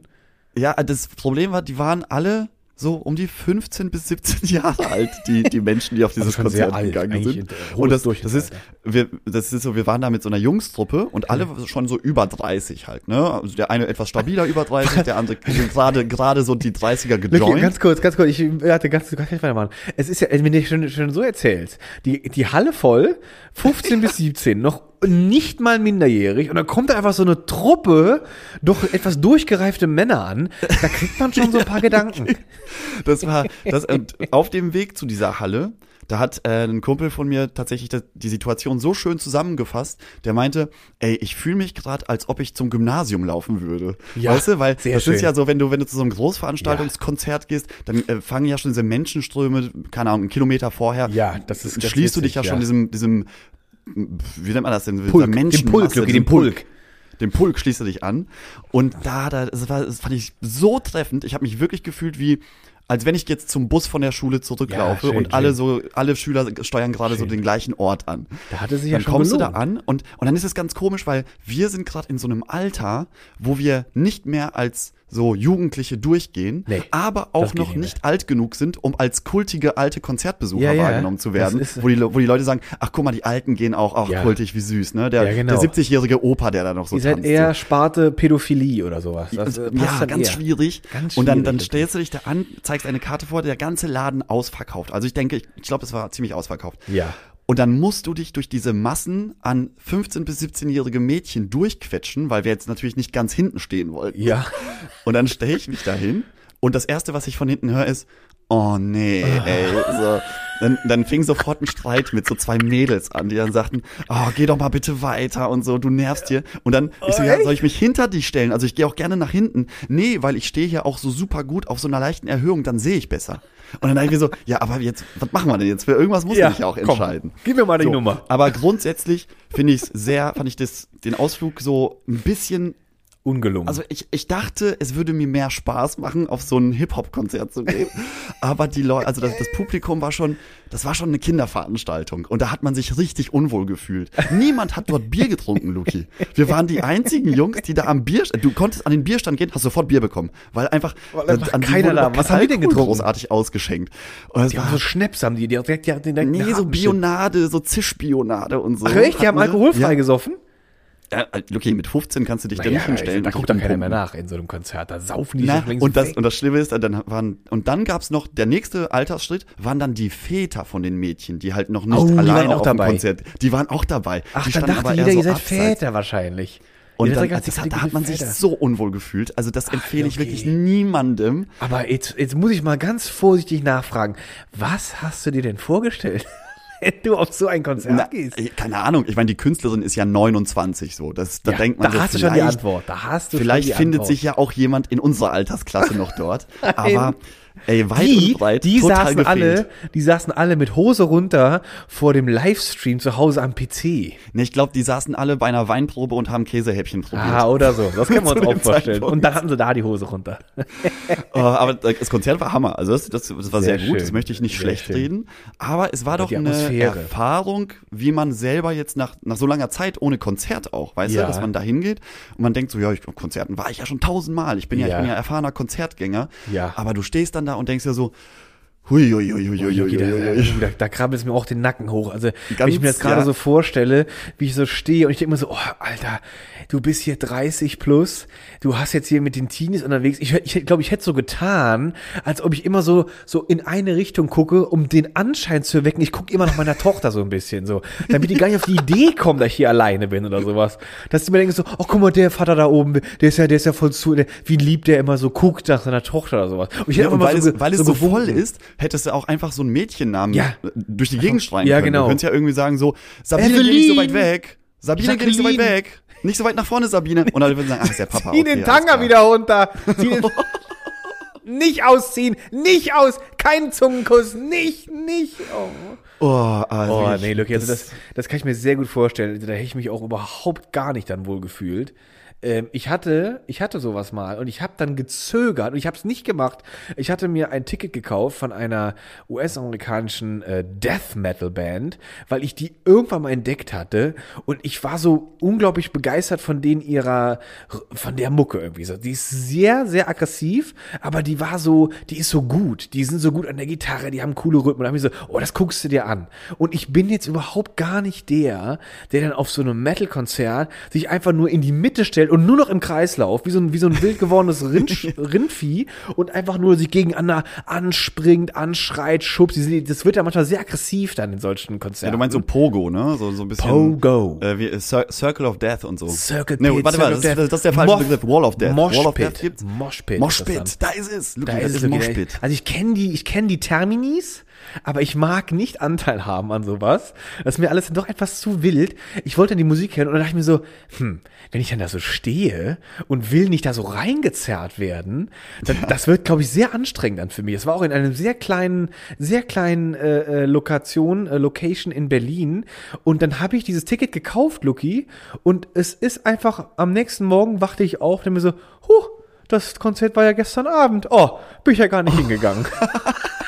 Ja, das Problem war, die waren alle so um die 15 bis 17 Jahre alt, die, die Menschen, die auf dieses schon sehr Konzert alt, gegangen sind. Und das, das ist, wir, das ist so, wir waren da mit so einer Jungstruppe und alle schon so über 30 halt, ne? Also der eine etwas stabiler über 30, der andere gerade, gerade so die 30er Luki, gejoint. ganz kurz, ganz kurz, ich hatte ganz, ganz nicht weitermachen. Es ist ja, wenn du schon, schon so erzählst, die, die Halle voll, 15 bis 17, noch nicht mal minderjährig, und dann kommt da einfach so eine Truppe doch etwas durchgereifte Männer an, da kriegt man schon so ein paar Gedanken. Das war das und auf dem Weg zu dieser Halle. Da hat äh, ein Kumpel von mir tatsächlich das, die Situation so schön zusammengefasst. Der meinte, ey, ich fühle mich gerade, als ob ich zum Gymnasium laufen würde. Ja, weißt du, weil das schön. ist ja so, wenn du wenn du zu so einem Großveranstaltungskonzert gehst, dann äh, fangen ja schon diese Menschenströme, keine Ahnung, einen Kilometer vorher. Ja, das ist ganz schließt du dich ja witzig, schon ja. diesem diesem wie nennt man das denn? Pulk, Dieser den Pulk, diesem den Pulk. dem Pulk schließt du dich an. Und da, da das, war, das fand ich so treffend. Ich habe mich wirklich gefühlt wie, als wenn ich jetzt zum Bus von der Schule zurücklaufe Ja, schön, und alle schön. so, alle Schüler steuern gerade so den gleichen Ort an. Da hatte sich ja Dann schon kommst du gelohnt. da an und, und dann ist es ganz komisch, weil wir sind gerade in so einem Alter, wo wir nicht mehr als so Jugendliche durchgehen, Nee, aber auch noch nicht alt genug sind, um als kultige alte Konzertbesucher Ja, ja, wahrgenommen zu werden, ist- wo, die, wo die Leute sagen, ach guck mal, die Alten gehen auch, auch Ja. kultig, wie süß, ne? Der, genau. der 70-jährige Opa, der da noch so Ihr seid tanzt. eher so. Sparte Pädophilie oder sowas. Das, äh, ja, ganz schwierig. Ganz und dann, schwierig, dann stellst du dich da an, zeigst eine Karte vor, der ganze Laden ausverkauft. Also ich denke, ich, ich glaube, es war ziemlich ausverkauft. Ja. Und dann musst du dich durch diese Massen an 15- bis 17-jährige Mädchen durchquetschen, weil wir jetzt natürlich nicht ganz hinten stehen wollten. Ja. Und dann stelle ich mich dahin und das erste, was ich von hinten höre, ist, oh nee, ey. So. Dann, dann fing sofort ein Streit mit so zwei Mädels an, die dann sagten, oh, geh doch mal bitte weiter und so, du nervst hier. Und dann, ich so, ja, soll ich mich hinter dich stellen? Also ich gehe auch gerne nach hinten. Nee, weil ich stehe hier auch so super gut auf so einer leichten Erhöhung, dann sehe ich besser. Und dann dachte ich mir so, ja, aber jetzt, was machen wir denn jetzt? Für irgendwas muss Ja, ich auch komm, entscheiden. gib mir mal die so, Nummer. Aber grundsätzlich finde ich es sehr, fand ich das, den Ausflug so ein bisschen Ungelungen. also ich, ich dachte, es würde mir mehr Spaß machen, auf so ein Hip-Hop-Konzert zu gehen. Aber die Leute, also das, das Publikum war schon, das war schon eine Kinderveranstaltung. Und da hat man sich richtig unwohl gefühlt. Niemand hat dort Bier getrunken, Luki. Wir waren die einzigen Jungs, die da am Bier, du konntest an den Bierstand gehen, hast sofort Bier bekommen. Weil einfach, Weil einfach an die keiner da- was haben die denn getrunken? großartig ausgeschenkt. Und es die haben war, so Schnaps, haben die, die direkt, direkt, direkt nee, so. Bionade, so Zischbionade und so. Ach echt, die haben alkoholfrei Ja. gesoffen? Ja, Luki, mit 15 kannst du dich da Naja, nicht hinstellen. da guckt doch keiner mehr nach in so einem Konzert. Da saufen die Na, sich längst und das weg. und das Schlimme ist, dann waren und dann gab's noch der nächste Altersschritt waren dann die Väter von den Mädchen, die halt noch nicht Oh, alleine auch auf dem. Konzert. Die waren auch dabei. Ach, die dann dachte jeder, eher ihr so seid abseits. Väter wahrscheinlich. Und Ihr dann, hat, da dicke hat man sich so unwohl gefühlt. Also das empfehle ich okay. wirklich niemandem. Aber jetzt, jetzt muss ich mal ganz vorsichtig nachfragen. Was hast du dir denn vorgestellt, wenn du auf so ein Konzert Na, gehst? keine Ahnung. Ich meine, die Künstlerin ist ja 29 so. Das, da Ja, denkt man da hast du schon die Antwort. Da hast du Vielleicht findet Antwort. sich ja auch jemand in unserer Altersklasse noch dort. Aber ey, weit die, und breit die saßen gefehlt. alle, die saßen alle mit Hose runter vor dem Livestream zu Hause am PC. Ne, ich glaube, die saßen alle bei einer Weinprobe und haben Käsehäppchen probiert. Ah, oder so. Das können wir uns auch vorstellen. Zeitpunkt. Und dann hatten sie da die Hose runter. Oh, aber das Konzert war Hammer. Also das, das, das war sehr, Sehr gut. Das möchte ich nicht Sehr schlecht schön. reden. Aber es war doch die eine Atmosphäre. Erfahrung, wie man selber jetzt nach, nach so langer Zeit ohne Konzert auch, weißt Ja. du, dass man da hingeht und man denkt so, ja, ich, Konzerten war ich ja schon tausendmal. Ich bin ja, Ja. ich bin ja erfahrener Konzertgänger. Ja. Aber du stehst dann da und denkst ja so, hui, hui, hui, hui, hui, hui, hui, da, da krabbelt es mir auch den Nacken hoch. Also, wenn Ganz, ich mir jetzt gerade ja. so vorstelle, wie ich so stehe und ich denke mir so, oh, Alter, du bist hier 30 plus, du hast jetzt hier mit den Teenies unterwegs. Ich, ich glaube, ich hätte so getan, als ob ich immer so, so in eine Richtung gucke, um den Anschein zu erwecken. Ich gucke immer nach meiner Tochter so ein bisschen, so, damit die gar nicht auf die Idee kommen, dass ich hier alleine bin oder sowas. Dass die mir denken so, oh, guck mal, der Vater da oben, der ist ja, der ist ja voll zu, der, wie lieb der immer so guckt nach seiner Tochter oder sowas. Und ich Ja, und immer weil, so, es, weil es so so voll ist, hättest du auch einfach so einen Mädchennamen Ja. durch die Gegend schreien Ja, können. genau. Du könntest ja irgendwie sagen so, Sabine, geh nicht Evelyn! so weit weg. Sabine, geh nicht so weit Jacqueline! weg. Nicht so weit nach vorne, Sabine. Und dann würden sie sagen, ach, ist der Papa. Zieh okay, den Tanga wieder runter. Zieh den nicht ausziehen, nicht aus, kein Zungenkuss, nicht, nicht. Oh, Oh, also oh nee, Lucky, also das, das kann ich mir sehr gut vorstellen. Also Da hätte ich mich auch überhaupt gar nicht dann wohl gefühlt. Ähm, ich hatte, ich hatte sowas mal und ich habe dann gezögert und ich habe es nicht gemacht. Ich hatte mir ein Ticket gekauft von einer US-amerikanischen äh, Death Metal Band, weil ich die irgendwann mal entdeckt hatte und ich war so unglaublich begeistert von denen ihrer, von der Mucke irgendwie so. Die ist sehr, sehr aggressiv, aber die war so, die ist so gut. Die sind so gut an der Gitarre, die haben coole Rhythmen. Da hab ich so, oh, das guckst du dir an. Und ich bin jetzt überhaupt gar nicht der, der dann auf so einem Metal-Konzert sich einfach nur in die Mitte stellt und nur noch im Kreislauf, wie so ein, wie so ein wild gewordenes Rind, Rindvieh und einfach nur sich gegeneinander anspringt, anschreit, schubst. Das wird ja manchmal sehr aggressiv dann in solchen Konzerten. Ja, du meinst so Pogo, ne? So, so ein bisschen. Pogo. Äh, wie, äh, Cir Circle of Death und so. Circle Nee, Pit, warte mal, das, of das, das ist der falsche Begriff. Wall of Death. Mosh Wall of Pit. Death gibt's. Mosh Pit Mosh ist das Pit, da ist es. Luki, Da ist es Mosh okay. Pit. Also ich kenne die, ich kenne die Terminis, aber ich mag nicht Anteil haben an sowas. Das ist mir alles doch etwas zu wild. Ich wollte dann die Musik hören und dann dachte ich mir so, hm, wenn ich dann da so stehe und will nicht da so reingezerrt werden, dann, das wird, glaube ich, sehr anstrengend dann für mich. Es war auch in einem sehr kleinen, sehr kleinen äh, äh, Lokation, äh, Location in Berlin und dann habe ich dieses Ticket gekauft, Lucky, und es ist einfach, am nächsten Morgen wachte ich auf und mir so, huh, das Konzert war ja gestern Abend. Oh, bin ich ja gar nicht hingegangen.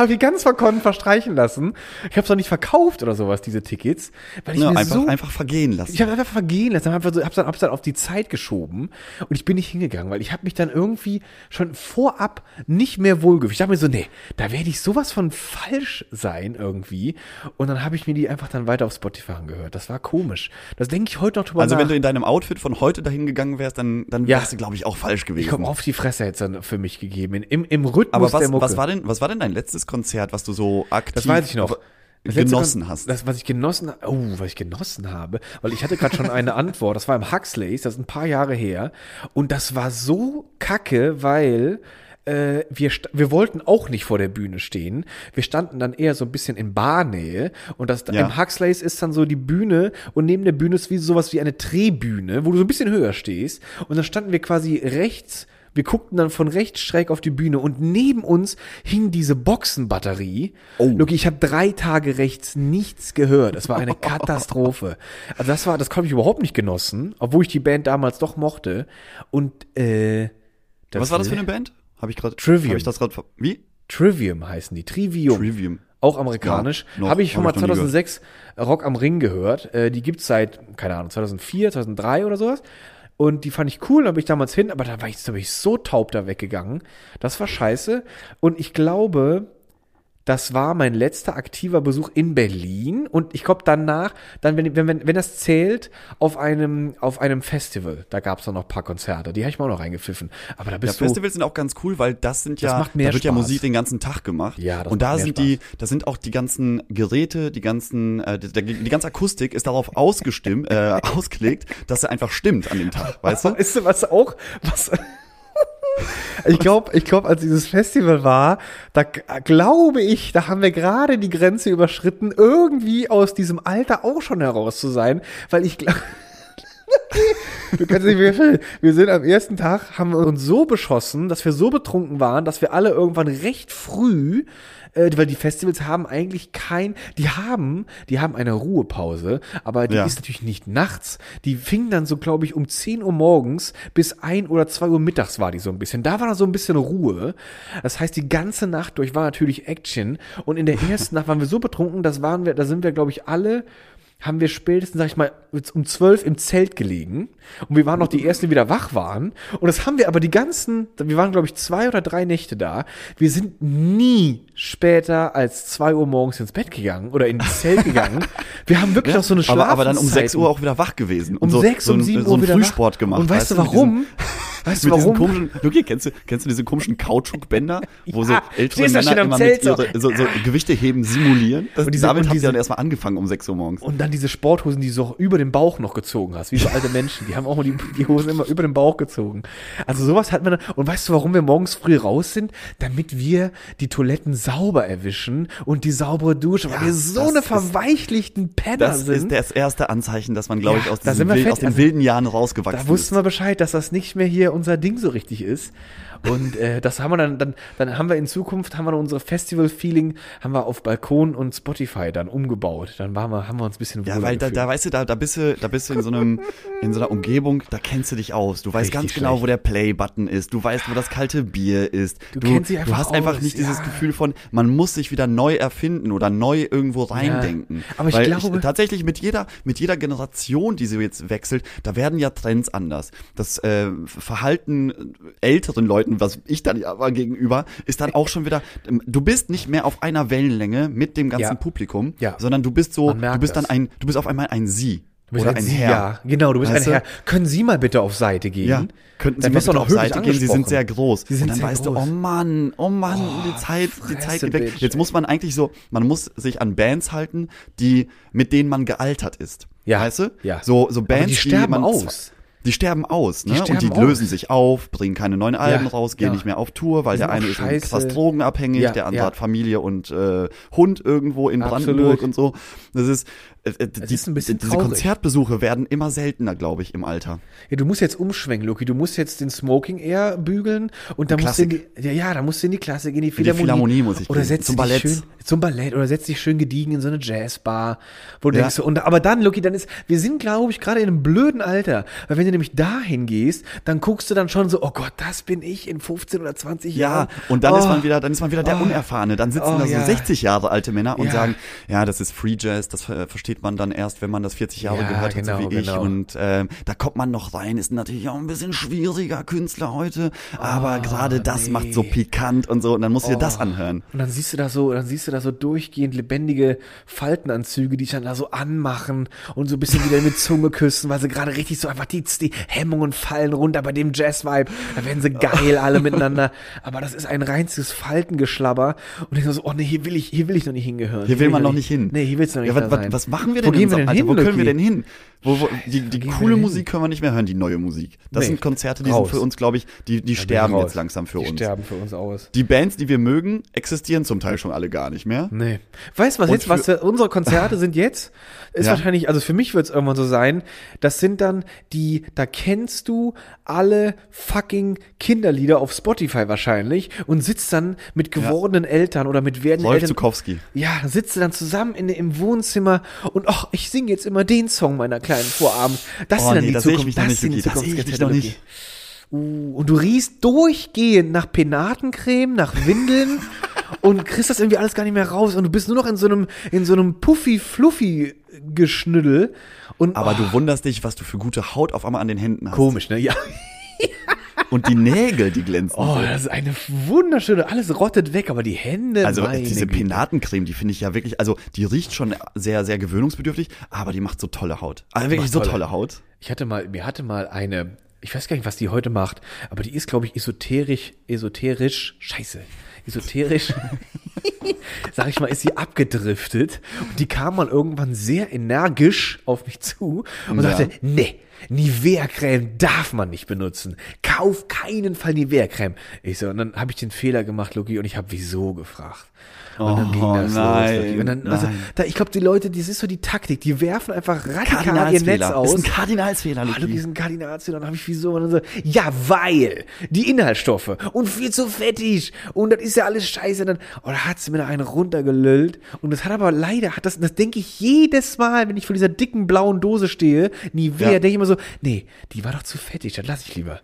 habe ich ganz verkonnt verstreichen lassen. Ich habe es auch nicht verkauft oder sowas, diese Tickets, weil ich Ja, mir einfach, so einfach vergehen lassen. ich habe einfach vergehen lassen, habe so, hab's dann, hab's dann auf die Zeit geschoben und ich bin nicht hingegangen, weil ich habe mich dann irgendwie schon vorab nicht mehr wohlgefühlt. Ich dachte mir so, nee, da werde ich sowas von falsch sein irgendwie. Und dann habe ich mir die einfach dann weiter auf Spotify angehört. Das war komisch. Das denke ich heute noch drüber also nach. wenn du in deinem Outfit von heute dahin gegangen wärst, dann, dann Ja. wärst du, glaube ich, auch falsch gewesen. ich komme auf die Fresse jetzt dann für mich gegeben. Im, im Rhythmus Aber der was, Mucke. was war denn, was war denn dein letztes Konzert, was du so aktiv? Das weiß ich noch. genossen hast. Das, was ich genossen, oh, was ich genossen habe, weil ich hatte gerade schon eine Antwort. Das war im Huxleys, das ist ein paar Jahre her, und das war so kacke, weil äh, wir, wir wollten auch nicht vor der Bühne stehen. Wir standen dann eher so ein bisschen in Barnähe und das ja. im Huxleys ist dann so die Bühne und neben der Bühne ist wie sowas wie eine Drehbühne, wo du so ein bisschen höher stehst und dann standen wir quasi rechts wir guckten dann von rechts schräg auf die Bühne und neben uns hing diese Boxenbatterie. Oh. Look, ich habe drei Tage rechts nichts gehört. Es war eine Katastrophe. Also das war, das habe ich überhaupt nicht genossen, obwohl ich die Band damals doch mochte. Und äh, was war das für eine Band? Habe ich gerade. Trivium. Hab ich das gerade. Wie? Trivium heißen die. Trivium. Trivium. Auch amerikanisch. Ja, Habe ich schon mal 2006 Rock am Ring gehört. Äh, die gibt's seit, keine Ahnung, 2004, 2003 oder sowas. Und die fand ich cool, da bin ich damals hin, aber da war ich, da bin ich so taub da weggegangen. Das war scheiße. Und ich glaube, das war mein letzter aktiver Besuch in Berlin und ich glaube danach, dann wenn, wenn, wenn das zählt, auf einem, auf einem Festival. Da gab es noch ein paar Konzerte, die habe ich mal auch noch reingepfiffen. Aber da bist ja, du. Festivals sind auch ganz cool, weil das sind ja, das macht mehr da wird Spaß. ja Musik den ganzen Tag gemacht. Ja, das Und da sind Spaß. die, da sind auch die ganzen Geräte, die ganzen, äh, die, die ganze Akustik ist darauf ausgestimmt, äh, ausgelegt, dass er einfach stimmt an dem Tag, weißt du? Weißt du, was auch, was, ich glaube, ich glaube, als dieses Festival war, da glaube ich, da haben wir gerade die Grenze überschritten, irgendwie aus diesem Alter auch schon heraus zu sein, weil ich glaube, du kannst nicht mehr Wir sind am ersten Tag, haben wir uns so beschossen, dass wir so betrunken waren, dass wir alle irgendwann recht früh äh, weil die Festivals haben eigentlich kein, die haben, die haben eine Ruhepause, aber die ja. ist natürlich nicht nachts. Die fing dann so, glaube ich, um 10 Uhr morgens bis 1 oder 2 Uhr mittags war die so ein bisschen. Da war dann so ein bisschen Ruhe. Das heißt, die ganze Nacht durch war natürlich Action und in der ersten Nacht waren wir so betrunken, das waren wir, da sind wir, glaube ich, alle haben wir spätestens, sag ich mal, um zwölf im Zelt gelegen. Und wir waren noch die Ersten, die wieder wach waren. Und das haben wir aber die ganzen, wir waren, glaube ich, zwei oder drei Nächte da. Wir sind nie später als zwei Uhr morgens ins Bett gegangen oder ins Zelt gegangen. Wir haben wirklich ja, noch so eine Schlaf aber, aber dann um sechs Uhr auch wieder wach gewesen. Um so, sechs, um sieben so, Uhr so wieder Frühsport wach. gemacht. Und weißt du warum? Weißt du warum? Komischen, okay, kennst du, kennst du diese komischen Kautschukbänder, wo so ältere Männer immer mit ihre, so, so Gewichte heben simulieren? Das, und diese, damit haben sie dann erstmal angefangen um 6 Uhr morgens. Und dann diese Sporthosen, die du so über den Bauch noch gezogen hast, wie so alte Menschen. Die haben auch die, die Hosen immer über den Bauch gezogen. Also sowas hat man dann, und weißt du, warum wir morgens früh raus sind? Damit wir die Toiletten sauber erwischen und die saubere Dusche, ja, weil wir so eine verweichlichten Penner das sind. Das ist das erste Anzeichen, dass man, glaube ja, ich, aus, diesem Wild, aus den also, wilden Jahren rausgewachsen ist. Da wussten wir Bescheid, dass das nicht mehr hier unser Ding so richtig ist. Und äh, das haben wir dann, dann, dann haben wir in Zukunft, haben wir unsere Festival-Feeling, haben wir auf Balkon und Spotify dann umgebaut. Dann waren wir, haben wir uns ein bisschen Ja, weil da, da weißt du, da, da bist du, da bist du in so einem, in so einer Umgebung, da kennst du dich aus. Du weißt Richtig ganz genau, schlecht. wo der Play-Button ist. Du weißt, wo das kalte Bier ist. Du, du, kennst sie einfach du hast aus, einfach nicht ja. dieses Gefühl von, man muss sich wieder neu erfinden oder neu irgendwo reindenken. Ja, aber ich weil glaube, ich, tatsächlich mit jeder, mit jeder Generation, die so jetzt wechselt, da werden ja Trends anders. Das äh, Verhalten älteren Leuten was ich dann aber gegenüber, ist dann auch schon wieder, ähm, du bist nicht mehr auf einer Wellenlänge mit dem ganzen ja. Publikum, ja. sondern du bist so, du bist das. dann ein, du bist auf einmal ein Sie. Du bist Oder ein, ein Herr. Ja, genau, du bist weißt ein Herr. Können Sie mal bitte auf Seite gehen? Ja. Könnten Sie dann mal bitte auf Seite gehen? Sie sind sehr groß. Sie sind und dann weißt groß. du, oh Mann, oh Mann, oh, die Zeit, die Zeit geht weg. Jetzt muss man eigentlich so, man muss sich an Bands halten, die, mit denen man gealtert ist. Ja. Weißt du? Ja. So, so Bands, die sterben die aus. Die sterben aus, ne? Die sterben und die aus. lösen sich auf, bringen keine neuen Alben ja, raus, gehen ja. nicht mehr auf Tour, weil der eine ist krass drogenabhängig, ja, der andere hat Familie und äh, Hund irgendwo in Absolut. Brandenburg und so. Das ist, äh, äh die, diese traurig. Konzertbesuche werden immer seltener, glaube ich, im Alter. Ja, du musst jetzt umschwenken, Loki. Du musst jetzt den Smoking Air bügeln und dann musst du in die, ja, ja, da musst du in die Klassik, in die Philharmonie. In die Philharmonie muss ich oder setz zum Ballett. Schön, zum Ballett oder setz dich schön gediegen in so eine Jazzbar, wo du ja. denkst, und, aber dann, Loki, dann ist, wir sind, glaube ich, gerade in einem blöden Alter, weil wenn du nämlich dahin gehst, dann guckst du dann schon so, oh Gott, das bin ich in 15 oder 20 Jahren. Ja, und dann oh. ist man wieder, dann ist man wieder der oh. Unerfahrene. Dann sitzen oh, da so ja. 60 Jahre alte Männer und sagen, ja, das ist Free Jazz, das verstehe versteht man dann erst, wenn man das 40 Jahre Ja, gehört hat, so genau, wie ich. genau. Und ähm, da kommt man noch rein, ist natürlich auch ein bisschen schwieriger Künstler heute, aber gerade das nee. macht so pikant und so. Und dann musst du dir das anhören. Und dann siehst du da so, dann siehst du da so durchgehend lebendige Faltenanzüge, die sich dann da so anmachen und so ein bisschen wieder mit Zunge küssen, weil sie gerade richtig so einfach die, die Hemmungen fallen runter bei dem Jazz-Vibe. Da werden sie geil alle miteinander. Aber das ist ein reinstes Faltengeschlabber. Und ich so, oh nee, hier will ich, hier will ich noch nicht hingehören. Hier will man noch nicht hin. Nee, hier willst du noch nicht Ja, was, sein. was, was machen wir Wo denn gehen im wir denn Sommer? hin, wo können wir denn hin? Wo, wo, die die wir coole Musik können wir nicht mehr hören, die neue Musik. Das Nee. sind Konzerte, die Raus. sind für uns, glaube ich, die, die sterben raus. jetzt langsam für die uns. sterben für uns aus. Die Bands, die wir mögen, existieren zum Teil schon alle gar nicht mehr. Nee. Weißt du was Und jetzt, was für- unsere Konzerte sind jetzt? Ist Ja. wahrscheinlich, also für mich wird es irgendwann so sein, das sind dann die, da kennst du alle fucking Kinderlieder auf Spotify wahrscheinlich und sitzt dann mit gewordenen Eltern oder mit werdenden Rolf Eltern. Zukowski. Ja, sitzt dann zusammen in, im Wohnzimmer und ach, ich singe jetzt immer den Song meiner kleinen Vorabend. Das Oh, sind dann nee, die das Zukunft, nicht, sind die. Das nicht. Uh, und du riechst durchgehend nach Penatencreme, nach Windeln und kriegst das irgendwie alles gar nicht mehr raus und du bist nur noch in so einem, in so einem Puffy-Fluffy-Geschnüddel und Aber oh, du wunderst dich, was du für gute Haut auf einmal an den Händen hast. komisch, ne? Ja. Und die Nägel, die glänzen. Oh, so. das ist eine wunderschöne, alles rottet weg, aber die Hände, Also diese. Penatencreme, die finde ich ja wirklich, also die riecht schon sehr, sehr gewöhnungsbedürftig, aber die macht so tolle Haut. Also wirklich so tolle. tolle Haut. Ich hatte mal, mir hatte mal eine, ich weiß gar nicht, was die heute macht, aber die ist, glaube ich, esoterisch, esoterisch, scheiße, esoterisch, sag ich mal, ist sie abgedriftet und die kam mal irgendwann sehr energisch auf mich zu und Ja. sagte, nee, Nivea-Creme darf man nicht benutzen. Kauf keinen Fall Nivea-Creme. Ich so, und dann habe ich den Fehler gemacht, Loki, und ich habe wieso gefragt. Und dann Oh, ging das nein, los. Und dann, also, da, ich glaube, die Leute, das ist so die Taktik, die werfen einfach radikal ihr Netz aus. Ist ein Kardinalsfehler, Ah, Luki Luki. ist ein Kardinalsfehler. Dann habe ich wieso? Und dann so, ja, weil die Inhaltsstoffe und viel zu fettig und das ist ja alles scheiße. Dann, oh, da hat sie mir da einen runtergelüllt. Und das hat aber leider, hat das, das denke ich jedes Mal, wenn ich vor dieser dicken blauen Dose stehe, nie wer, Ja. denke ich immer so, nee, die war doch zu fettig, das lasse ich lieber.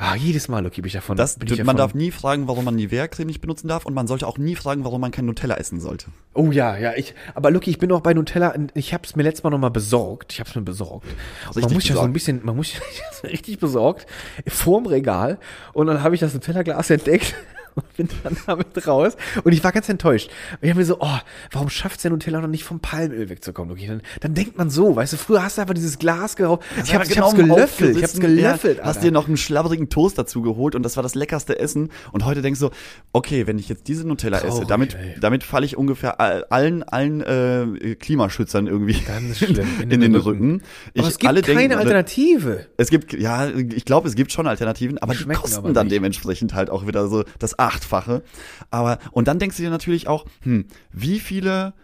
Ah, jedes Mal, Luki, bin ich davon. Das, bin ich man davon. darf nie fragen, warum man Nivea-Creme nicht benutzen darf und man sollte auch nie fragen, warum man kein Nutella essen sollte. Oh ja, ja, ich, aber Lucky, ich bin auch bei Nutella, ich habe es mir letztes Mal nochmal besorgt, ich habe es mir besorgt. Und man muss ja so ein besorgt. bisschen, man muss hab's mir richtig besorgt, vorm Regal und dann habe ich das Nutella-Glas entdeckt und bin dann damit raus und ich war ganz enttäuscht. Und ich habe mir so, oh, warum schafft's der Nutella noch nicht vom Palmöl wegzukommen, Lucky? Dann, dann denkt man so, weißt du, früher hast du einfach dieses Glas geraucht, ich hab's, ich hab's gelöffelt, ich hab's gelöffelt, Ja, hast dir noch einen schlabberigen Toast dazu geholt und das war das leckerste Essen. Und heute denkst du, okay, wenn ich jetzt diese Nutella esse, Traurig, damit, ey. damit falle ich ungefähr all- allen, allen äh, Klimaschützern irgendwie schlimm. in, den Rücken. Ich, aber es gibt alle keine denken, Alternative. Es gibt, ja, ich glaube, es gibt schon Alternativen, aber die, schmecken kosten aber dann dementsprechend halt auch wieder so das Achtfache. Aber, und dann denkst du dir natürlich auch, hm, wie viele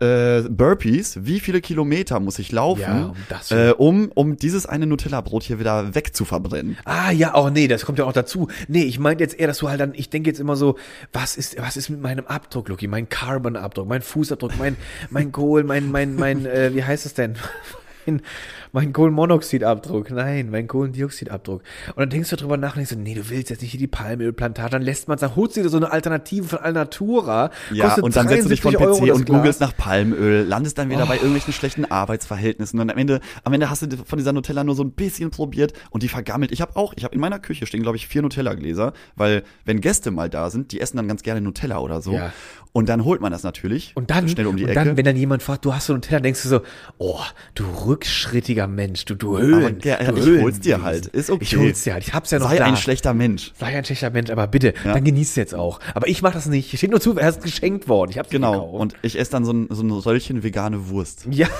äh, Burpees, wie viele Kilometer muss ich laufen, Ja, um äh, um, um dieses eine Nutella-Brot hier wieder wegzuverbrennen? Ah, ja, oh nee, das kommt ja auch dazu. Nee, ich meinte jetzt eher, dass du halt dann, ich denke jetzt immer so, was ist, was ist mit meinem Abdruck, Lucky? Mein Carbon-Abdruck, mein Fußabdruck, mein, mein Kohl, mein, mein, mein, äh, wie heißt es denn? Mein, mein Kohlenmonoxidabdruck, nein, mein Kohlendioxidabdruck. Und dann denkst du drüber nach und denkst so, nee, du willst jetzt nicht hier die Palmölplantage, dann lässt man, dann holst du dir so eine Alternative von Alnatura. Ja, und dann setzt du dich 73 PC Euro und googelst nach Palmöl, landest dann wieder bei Oh. irgendwelchen schlechten Arbeitsverhältnissen und am Ende, am Ende hast du von dieser Nutella nur so ein bisschen probiert und die vergammelt. Ich habe auch, ich habe in meiner Küche stehen, glaube ich, vier Nutella-Gläser, weil wenn Gäste mal da sind, die essen dann ganz gerne Nutella oder so. Ja. Und dann holt man das natürlich Und dann, schnell um die und Ecke. dann, wenn dann jemand fragt, du hast so einen Teller, denkst du so, oh, du rückschrittiger Mensch, du, du Höhlen. Aber, ja, du ich Höhlen- hol's dir halt. Ist okay. Ich hol's dir halt. Ich hab's ja noch Sei da. ein schlechter Mensch. Sei ein schlechter Mensch, aber bitte, Ja. dann genießt jetzt auch. Aber ich mach das nicht. Steht nur zu, er ist geschenkt worden. Ich hab's Genau. gekauft. Und ich esse dann so ein, so ein Röllchen vegane Wurst. ja.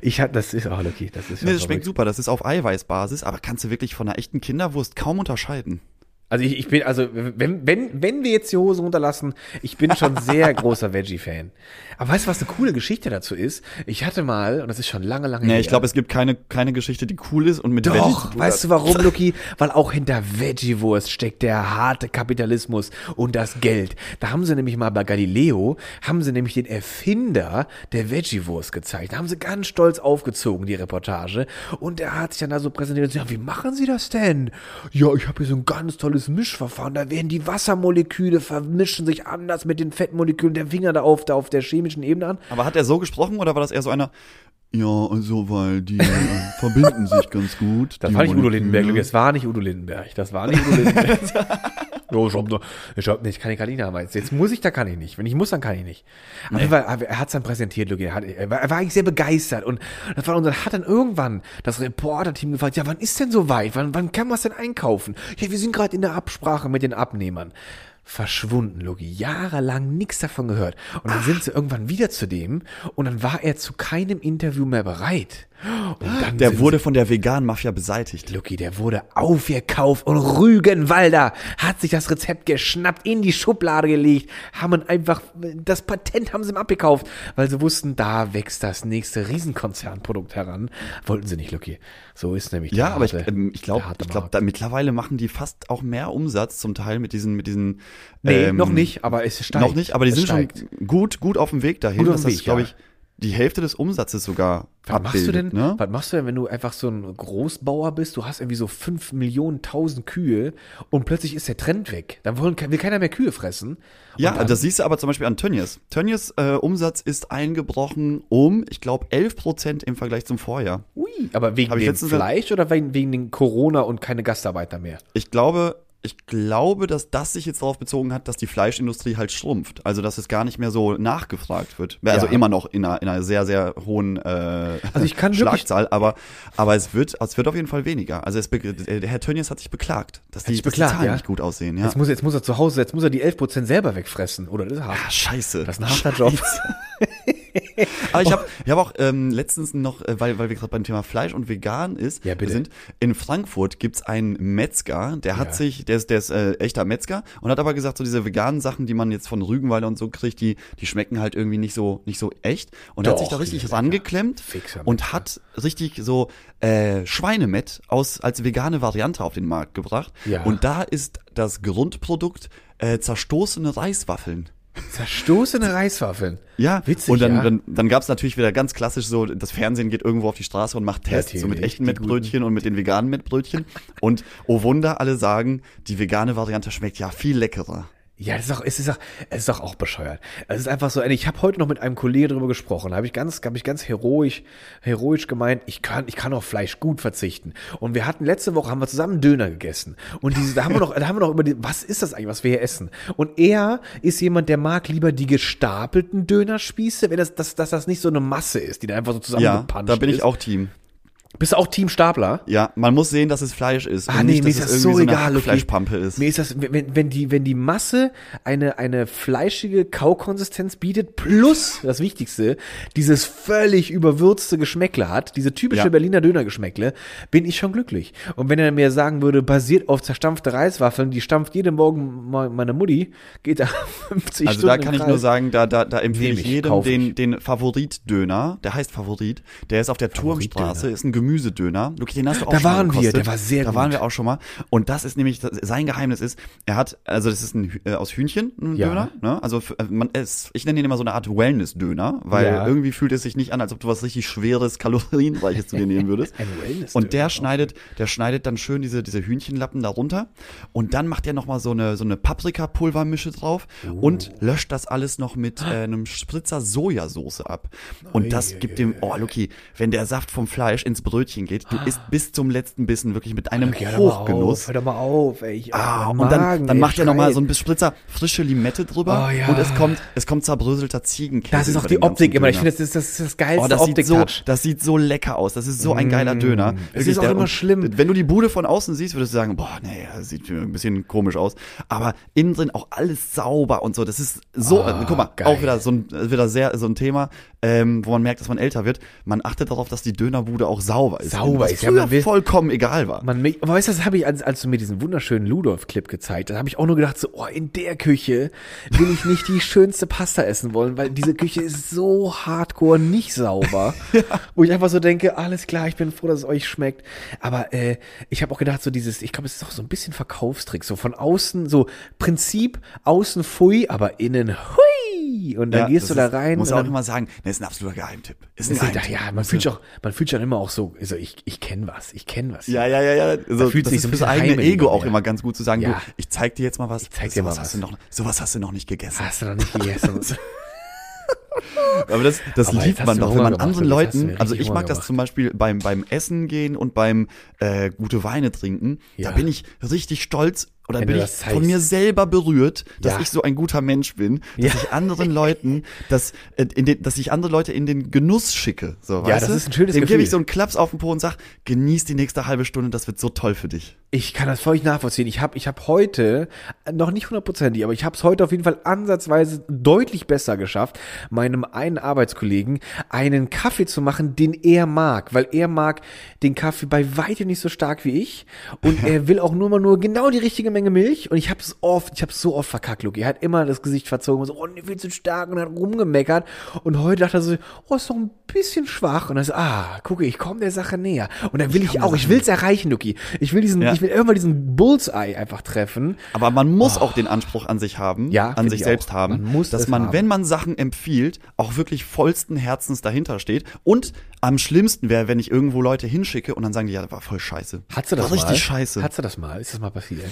ich hab, das ist, oh, Lucky, das ist ja Nee, das schmeckt super. Das ist auf Eiweißbasis, aber kannst du wirklich von einer echten Kinderwurst kaum unterscheiden. Also ich, ich bin, also wenn, wenn, wenn wir jetzt die Hose runterlassen, ich bin schon sehr großer Veggie-Fan. Aber weißt du, was eine coole Geschichte dazu ist? Ich hatte mal, und das ist schon lange, lange Nee, her. ich glaube, es gibt keine, keine Geschichte, die cool ist und mit Veggies zu Doch, weißt du warum, Lucky? Weil auch hinter Veggie-Wurst steckt der harte Kapitalismus und das Geld. Da haben sie nämlich mal bei Galileo, haben sie nämlich den Erfinder der Veggie-Wurst gezeigt. Da haben sie ganz stolz aufgezogen, die Reportage. Und der hat sich dann da so präsentiert und gesagt, ja, wie machen sie das denn? Ja, ich habe hier so ein ganz tolles komisches Mischverfahren. Da werden die Wassermoleküle vermischen sich anders mit den Fettmolekülen der Finger da auf, da auf der chemischen Ebene an. Aber hat er so gesprochen oder war das eher so einer, ja, also, weil die äh, verbinden sich ganz gut. Das war nicht Udo Lindenberg, das war nicht Udo Lindenberg. Das war nicht Udo Lindenberg. Oh, ich hab noch, ich hab nicht, kann ich Kalina haben. Jetzt muss ich, da kann ich nicht. Wenn ich muss, dann kann ich nicht. Nee. Aber er hat es dann präsentiert, Luki. Er, hat, er, war, er war eigentlich sehr begeistert. Und das war, und dann hat dann irgendwann das Reporter-Team gefragt, ja, wann ist denn so weit? Wann, wann kann man es denn einkaufen? Ja, wir sind gerade in der Absprache mit den Abnehmern verschwunden, Logi. Jahrelang nichts davon gehört. Und dann Ach. sind sie irgendwann wieder zu dem und dann war er zu keinem Interview mehr bereit. Der wurde von der veganen Mafia beseitigt. Lucky, der wurde aufgekauft und Rügenwalder hat sich das Rezept geschnappt, in die Schublade gelegt, haben einfach, das Patent haben sie ihm abgekauft, weil sie wussten, da wächst das nächste Riesenkonzernprodukt heran. Wollten sie nicht, Lucky. So ist nämlich Ja, aber harte, ich, ähm, ich glaube, ich glaube, da mittlerweile machen die fast auch mehr Umsatz zum Teil mit diesen, mit diesen. Nee, ähm, noch nicht, aber es steigt. Noch nicht, aber die sind steigt. schon gut, gut auf dem Weg dahin. Gut auf dem Weg, glaube ich, die Hälfte des Umsatzes sogar was machst du denn, ne? was machst du denn, wenn du einfach so ein Großbauer bist, du hast irgendwie so fünf Millionen tausend Kühe und plötzlich ist der Trend weg. Dann wollen, will keiner mehr Kühe fressen. Ja, das siehst du aber zum Beispiel an Tönnies. Tönnies äh, Umsatz ist eingebrochen um, ich glaube, 11 Prozent im Vergleich zum Vorjahr. Ui, aber wegen dem Fleisch oder wegen, wegen den Corona und keine Gastarbeiter mehr? Ich glaube, ich glaube, dass das sich jetzt darauf bezogen hat, dass die Fleischindustrie halt schrumpft. Also, dass es gar nicht mehr so nachgefragt wird. Also ja. immer noch in einer, in einer sehr, sehr hohen äh, also ich kann Schlagzahl, aber, aber es wird, es wird auf jeden Fall weniger. Also es, der Herr Tönnies hat sich beklagt, dass die, beklagt, dass die Zahlen ja? nicht gut aussehen. Ja. Jetzt, muss, jetzt muss er zu Hause, jetzt muss er die 11% selber wegfressen, oder? Das ist hart. Ja, scheiße. Das ist ein harter Job. Aber ich habe ich hab auch ähm, letztens noch, äh, weil, weil wir gerade beim Thema Fleisch und vegan ist, ja, bitte. sind, in Frankfurt gibt's einen Metzger, der hat ja. sich, der ist, der ist äh, echter Metzger und hat aber gesagt, so diese veganen Sachen, die man jetzt von Rügenwalder und so kriegt, die, die schmecken halt irgendwie nicht so, nicht so echt. Und Doch, hat sich da richtig rangeklemmt und hat richtig so äh, Schweinemett aus, als vegane Variante auf den Markt gebracht. Ja. Und da ist das Grundprodukt äh, zerstoßene Reiswaffeln. Zerstoßene Reiswaffeln. Ja, witzig. Und dann, ja? dann, dann gab es natürlich wieder ganz klassisch so, das Fernsehen geht irgendwo auf die Straße und macht Tests, so mit echten Mettbrötchen und mit den veganen Mettbrötchen. Und oh Wunder, alle sagen, die vegane Variante schmeckt ja viel leckerer. Ja, das ist auch, es ist auch, es ist auch, auch bescheuert. Es ist einfach so, ich habe heute noch mit einem Kollegen darüber gesprochen, da habe ich ganz, habe ich ganz heroisch, heroisch gemeint, ich kann, ich kann auf Fleisch gut verzichten. Und wir hatten letzte Woche haben wir zusammen Döner gegessen und diese, da haben wir noch, da haben wir noch über die, was ist das eigentlich, was wir hier essen? Und er ist jemand, der mag lieber die gestapelten Dönerspieße, wenn das, dass, dass das nicht so eine Masse ist, die da einfach so zusammengepanscht Ja, da bin ich ist. auch Team. Bist du auch Team Stapler? Ja, man muss sehen, dass es Fleisch ist. Ah, nee, mir ist das so, so egal. Okay. Fleischpampe ist. Mir ist das, wenn, wenn die, wenn die Masse eine, eine fleischige Kaukonsistenz bietet, plus, das Wichtigste, dieses völlig überwürzte Geschmäckle hat, diese typische ja. Berliner Dönergeschmäckle, bin ich schon glücklich. Und wenn er mir sagen würde, basiert auf zerstampfte Reiswaffeln, die stampft jeden Morgen meine Mutti, geht da 50 also Stunden Also da kann ich nur sagen, da, da, da empfehle ich jedem den, den Favorit-Döner, der heißt Favorit, der ist auf der Turmstraße, ist ein Gemüsedöner. Luki, den hast du auch da schon waren wir, der war sehr da gut. Da waren wir auch schon mal. Und das ist nämlich, sein Geheimnis ist, er hat, also das ist ein äh, aus Hühnchen, ein ja. Döner. Ne? Also äh, man ist, ich nenne ihn immer so eine Art Wellness-Döner, weil ja. irgendwie fühlt es sich nicht an, als ob du was richtig schweres, kalorienreiches zu dir nehmen würdest. ein Wellness Und der schneidet, der schneidet dann schön diese, diese Hühnchenlappen darunter. Und dann macht er nochmal so eine, so eine Paprika-Pulvermische drauf oh. und löscht das alles noch mit äh, einem Spritzer Sojasauce ab. Und das gibt dem, oh Luki, wenn der Saft vom Fleisch ins Brot Brötchen geht. Du isst bis zum letzten Bissen wirklich mit einem okay, Hochgenuss. Hör doch mal auf, ey. Ich, ah, und dann, dann macht er nochmal so ein bisschen Spritzer frische Limette drüber. Oh, ja. Und es kommt, es kommt zerbröselter Ziegenkäse. Das ist auch die Optik immer. Ich finde, das ist das, ist das geilste oh, das Optik. Sieht so, das sieht so lecker aus. Das ist so ein geiler mm. Döner. Es ist auch immer schlimm. Wenn du die Bude von außen siehst, würdest du sagen, boah, nee, das sieht ein bisschen komisch aus. Aber innen drin auch alles sauber und so. Das ist so, oh, guck mal, geil. auch wieder so ein, wieder sehr, so ein Thema, ähm, wo man merkt, dass man älter wird. Man achtet darauf, dass die Dönerbude auch sauber ist. Sauber ist, ja. Man will, vollkommen egal war. Man, aber weißt du, das habe ich, als, als du mir diesen wunderschönen Ludolf-Clip gezeigt hast, habe ich auch nur gedacht, so, oh, in der Küche will ich nicht die schönste Pasta essen wollen, weil diese Küche ist so hardcore nicht sauber. ja. Wo ich einfach so denke, alles klar, ich bin froh, dass es euch schmeckt. Aber äh, ich habe auch gedacht, so dieses, ich glaube, es ist auch so ein bisschen Verkaufstrick, so von außen, so Prinzip, außen pfui, aber innen hui Und dann ja, gehst du da rein. Muss auch immer sagen, das ist ein absoluter Geheimtipp. Ist ein Geheimtipp. Ja, man fühlt sich auch, man fühlt sich dann immer auch so, also ich, ich kenne was, ich kenne was. Ja, ja, ja, ja. So, fühlt das sich ist so fürs eigene Ego auch immer ganz gut zu sagen, ja. du, ich zeig dir jetzt mal was. Ich zeig dir mal was. Hast du noch, sowas hast du noch nicht gegessen. Hast du noch nicht gegessen. Aber das, das Aber liebt man doch, wenn man anderen Leuten, also ich mag das zum Beispiel beim, beim Essen gehen und beim äh, gute Weine trinken, ja. da bin ich richtig stolz oder Wenn bin ich von mir selber berührt, dass ja. ich so ein guter Mensch bin, dass ja. ich anderen Leuten, dass, äh, in den, dass ich andere Leute in den Genuss schicke. So, ja, das du? ist ein schönes Dem Gefühl. gebe ich so einen Klaps auf den Po und sag, genieß die nächste halbe Stunde, das wird so toll für dich. Ich kann das völlig nachvollziehen. Ich habe ich hab heute, noch nicht hundertprozentig, aber ich habe es heute auf jeden Fall ansatzweise deutlich besser geschafft, meinem einen Arbeitskollegen einen Kaffee zu machen, den er mag, weil er mag den Kaffee bei weitem nicht so stark wie ich und er will auch nur mal nur genau die richtige Menge Milch und ich habe es oft, ich habe so oft verkackt, Luki. Er hat immer das Gesicht verzogen und so, oh, nee, viel zu stark und hat rumgemeckert und heute dachte er so, oh, ist doch ein bisschen schwach und dann so, ah, gucke, ich komme der Sache näher und dann will ich, ich auch, ich will es erreichen, Luki. Ich will diesen, ja. ich will irgendwann diesen Bullseye einfach treffen. Aber man muss oh. auch den Anspruch an sich haben, ja, an sich selbst auch. haben, man muss dass man, haben. wenn man Sachen empfiehlt, auch wirklich vollsten Herzens dahinter steht und am schlimmsten wäre, wenn ich irgendwo Leute hinschicke und dann sagen die, ja, das war voll scheiße. Hast du das war mal? richtig scheiße. Hast du das mal? Ist das mal passiert?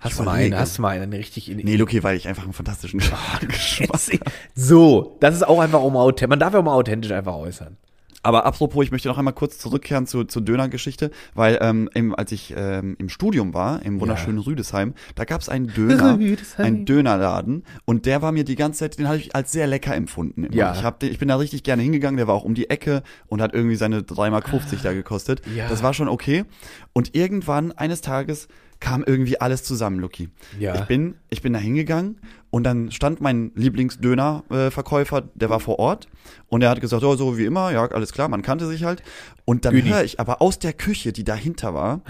Hast du mal einen, hast du mal einen richtig in Nee, Luki, weil ich einfach einen fantastischen Geschmack So, das ist auch einfach um authentisch. Man darf ja auch mal authentisch einfach äußern. Aber apropos, ich möchte noch einmal kurz zurückkehren zu, zur Döner-Geschichte, weil ähm, im, als ich ähm, im Studium war, im wunderschönen ja. Rüdesheim, da gab es einen Döner, einen Dönerladen und der war mir die ganze Zeit, den habe ich als sehr lecker empfunden. Immer. Ja. Ich, hab, ich bin da richtig gerne hingegangen, der war auch um die Ecke und hat irgendwie seine 3,50 Mark da gekostet. Ja. Das war schon okay. Und irgendwann, eines Tages, kam irgendwie alles zusammen, Lucky. Ja. Ich bin, ich bin da hingegangen und dann stand mein Lieblingsdöner-Verkäufer, der war vor Ort und er hat gesagt, oh, so wie immer, ja, alles klar, man kannte sich halt. Und dann höre ich aber aus der Küche, die dahinter war,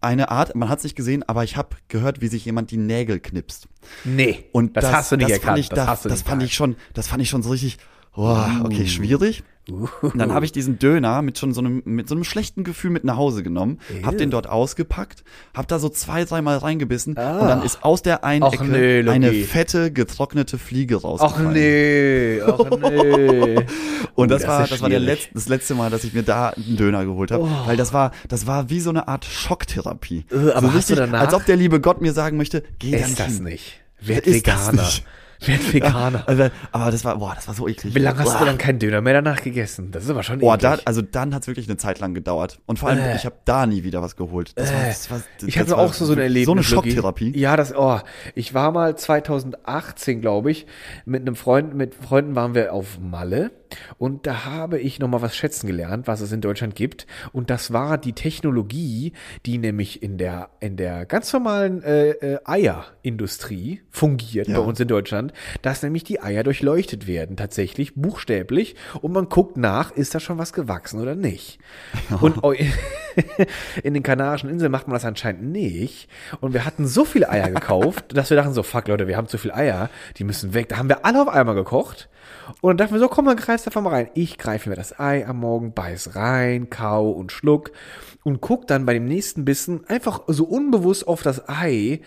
eine Art, man hat es nicht gesehen, aber ich habe gehört, wie sich jemand die Nägel knipst. Nee, und das, das hast du nicht das erkannt. Ich, das, das, das fand ich schon, das fand ich schon so richtig, oh, okay, uh. schwierig. Und dann habe ich diesen Döner mit schon so einem, mit so einem schlechten Gefühl mit nach Hause genommen, Ew. hab den dort ausgepackt, hab da so zwei, dreimal reingebissen ah. und dann ist aus der einen Och Ecke nee, eine fette, getrocknete Fliege rausgefallen. Ach nee, ach nee. und das, uh, das war, das war der letzte, das letzte Mal, dass ich mir da einen Döner geholt habe, oh. weil das war, das war wie so eine Art Schocktherapie. Uh, aber so richtig, du danach? als ob der liebe Gott mir sagen möchte, geh dann das hin. nicht. Werd Veganer. Nicht. Werd Veganer. Ja, also, aber das war, boah, das war so eklig. Wie lange hast boah. du dann keinen Döner mehr danach gegessen? Das ist aber schon Boah, eklig. da, also dann hat's wirklich eine Zeit lang gedauert. Und vor allem, Äh. ich habe da nie wieder was geholt. Das war, das war, das Ich hatte war auch so, so ein Erlebnis. So eine. Schocktherapie. Ja, das, oh, ich war mal 2018, glaube ich, mit einem Freund, mit Freunden waren wir auf Malle und da habe ich nochmal was schätzen gelernt, was es in Deutschland gibt. Und das war die Technologie, die nämlich in der, in der ganz normalen äh, äh, Eierindustrie fungiert Ja. bei uns in Deutschland, dass nämlich die Eier durchleuchtet werden, tatsächlich, buchstäblich. Und man guckt nach, ist da schon was gewachsen oder nicht. Und eu- in den Kanarischen Inseln macht man das anscheinend nicht. Und wir hatten so viele Eier gekauft, dass wir dachten so, fuck Leute, wir haben zu viel Eier, die müssen weg. Da haben wir alle auf einmal gekocht. Und dann dachten wir so, komm, dann greifst einfach mal rein. Ich greife mir das Ei am Morgen, beiß rein, kau und schluck und guck dann bei dem nächsten Bissen einfach so unbewusst auf das Ei.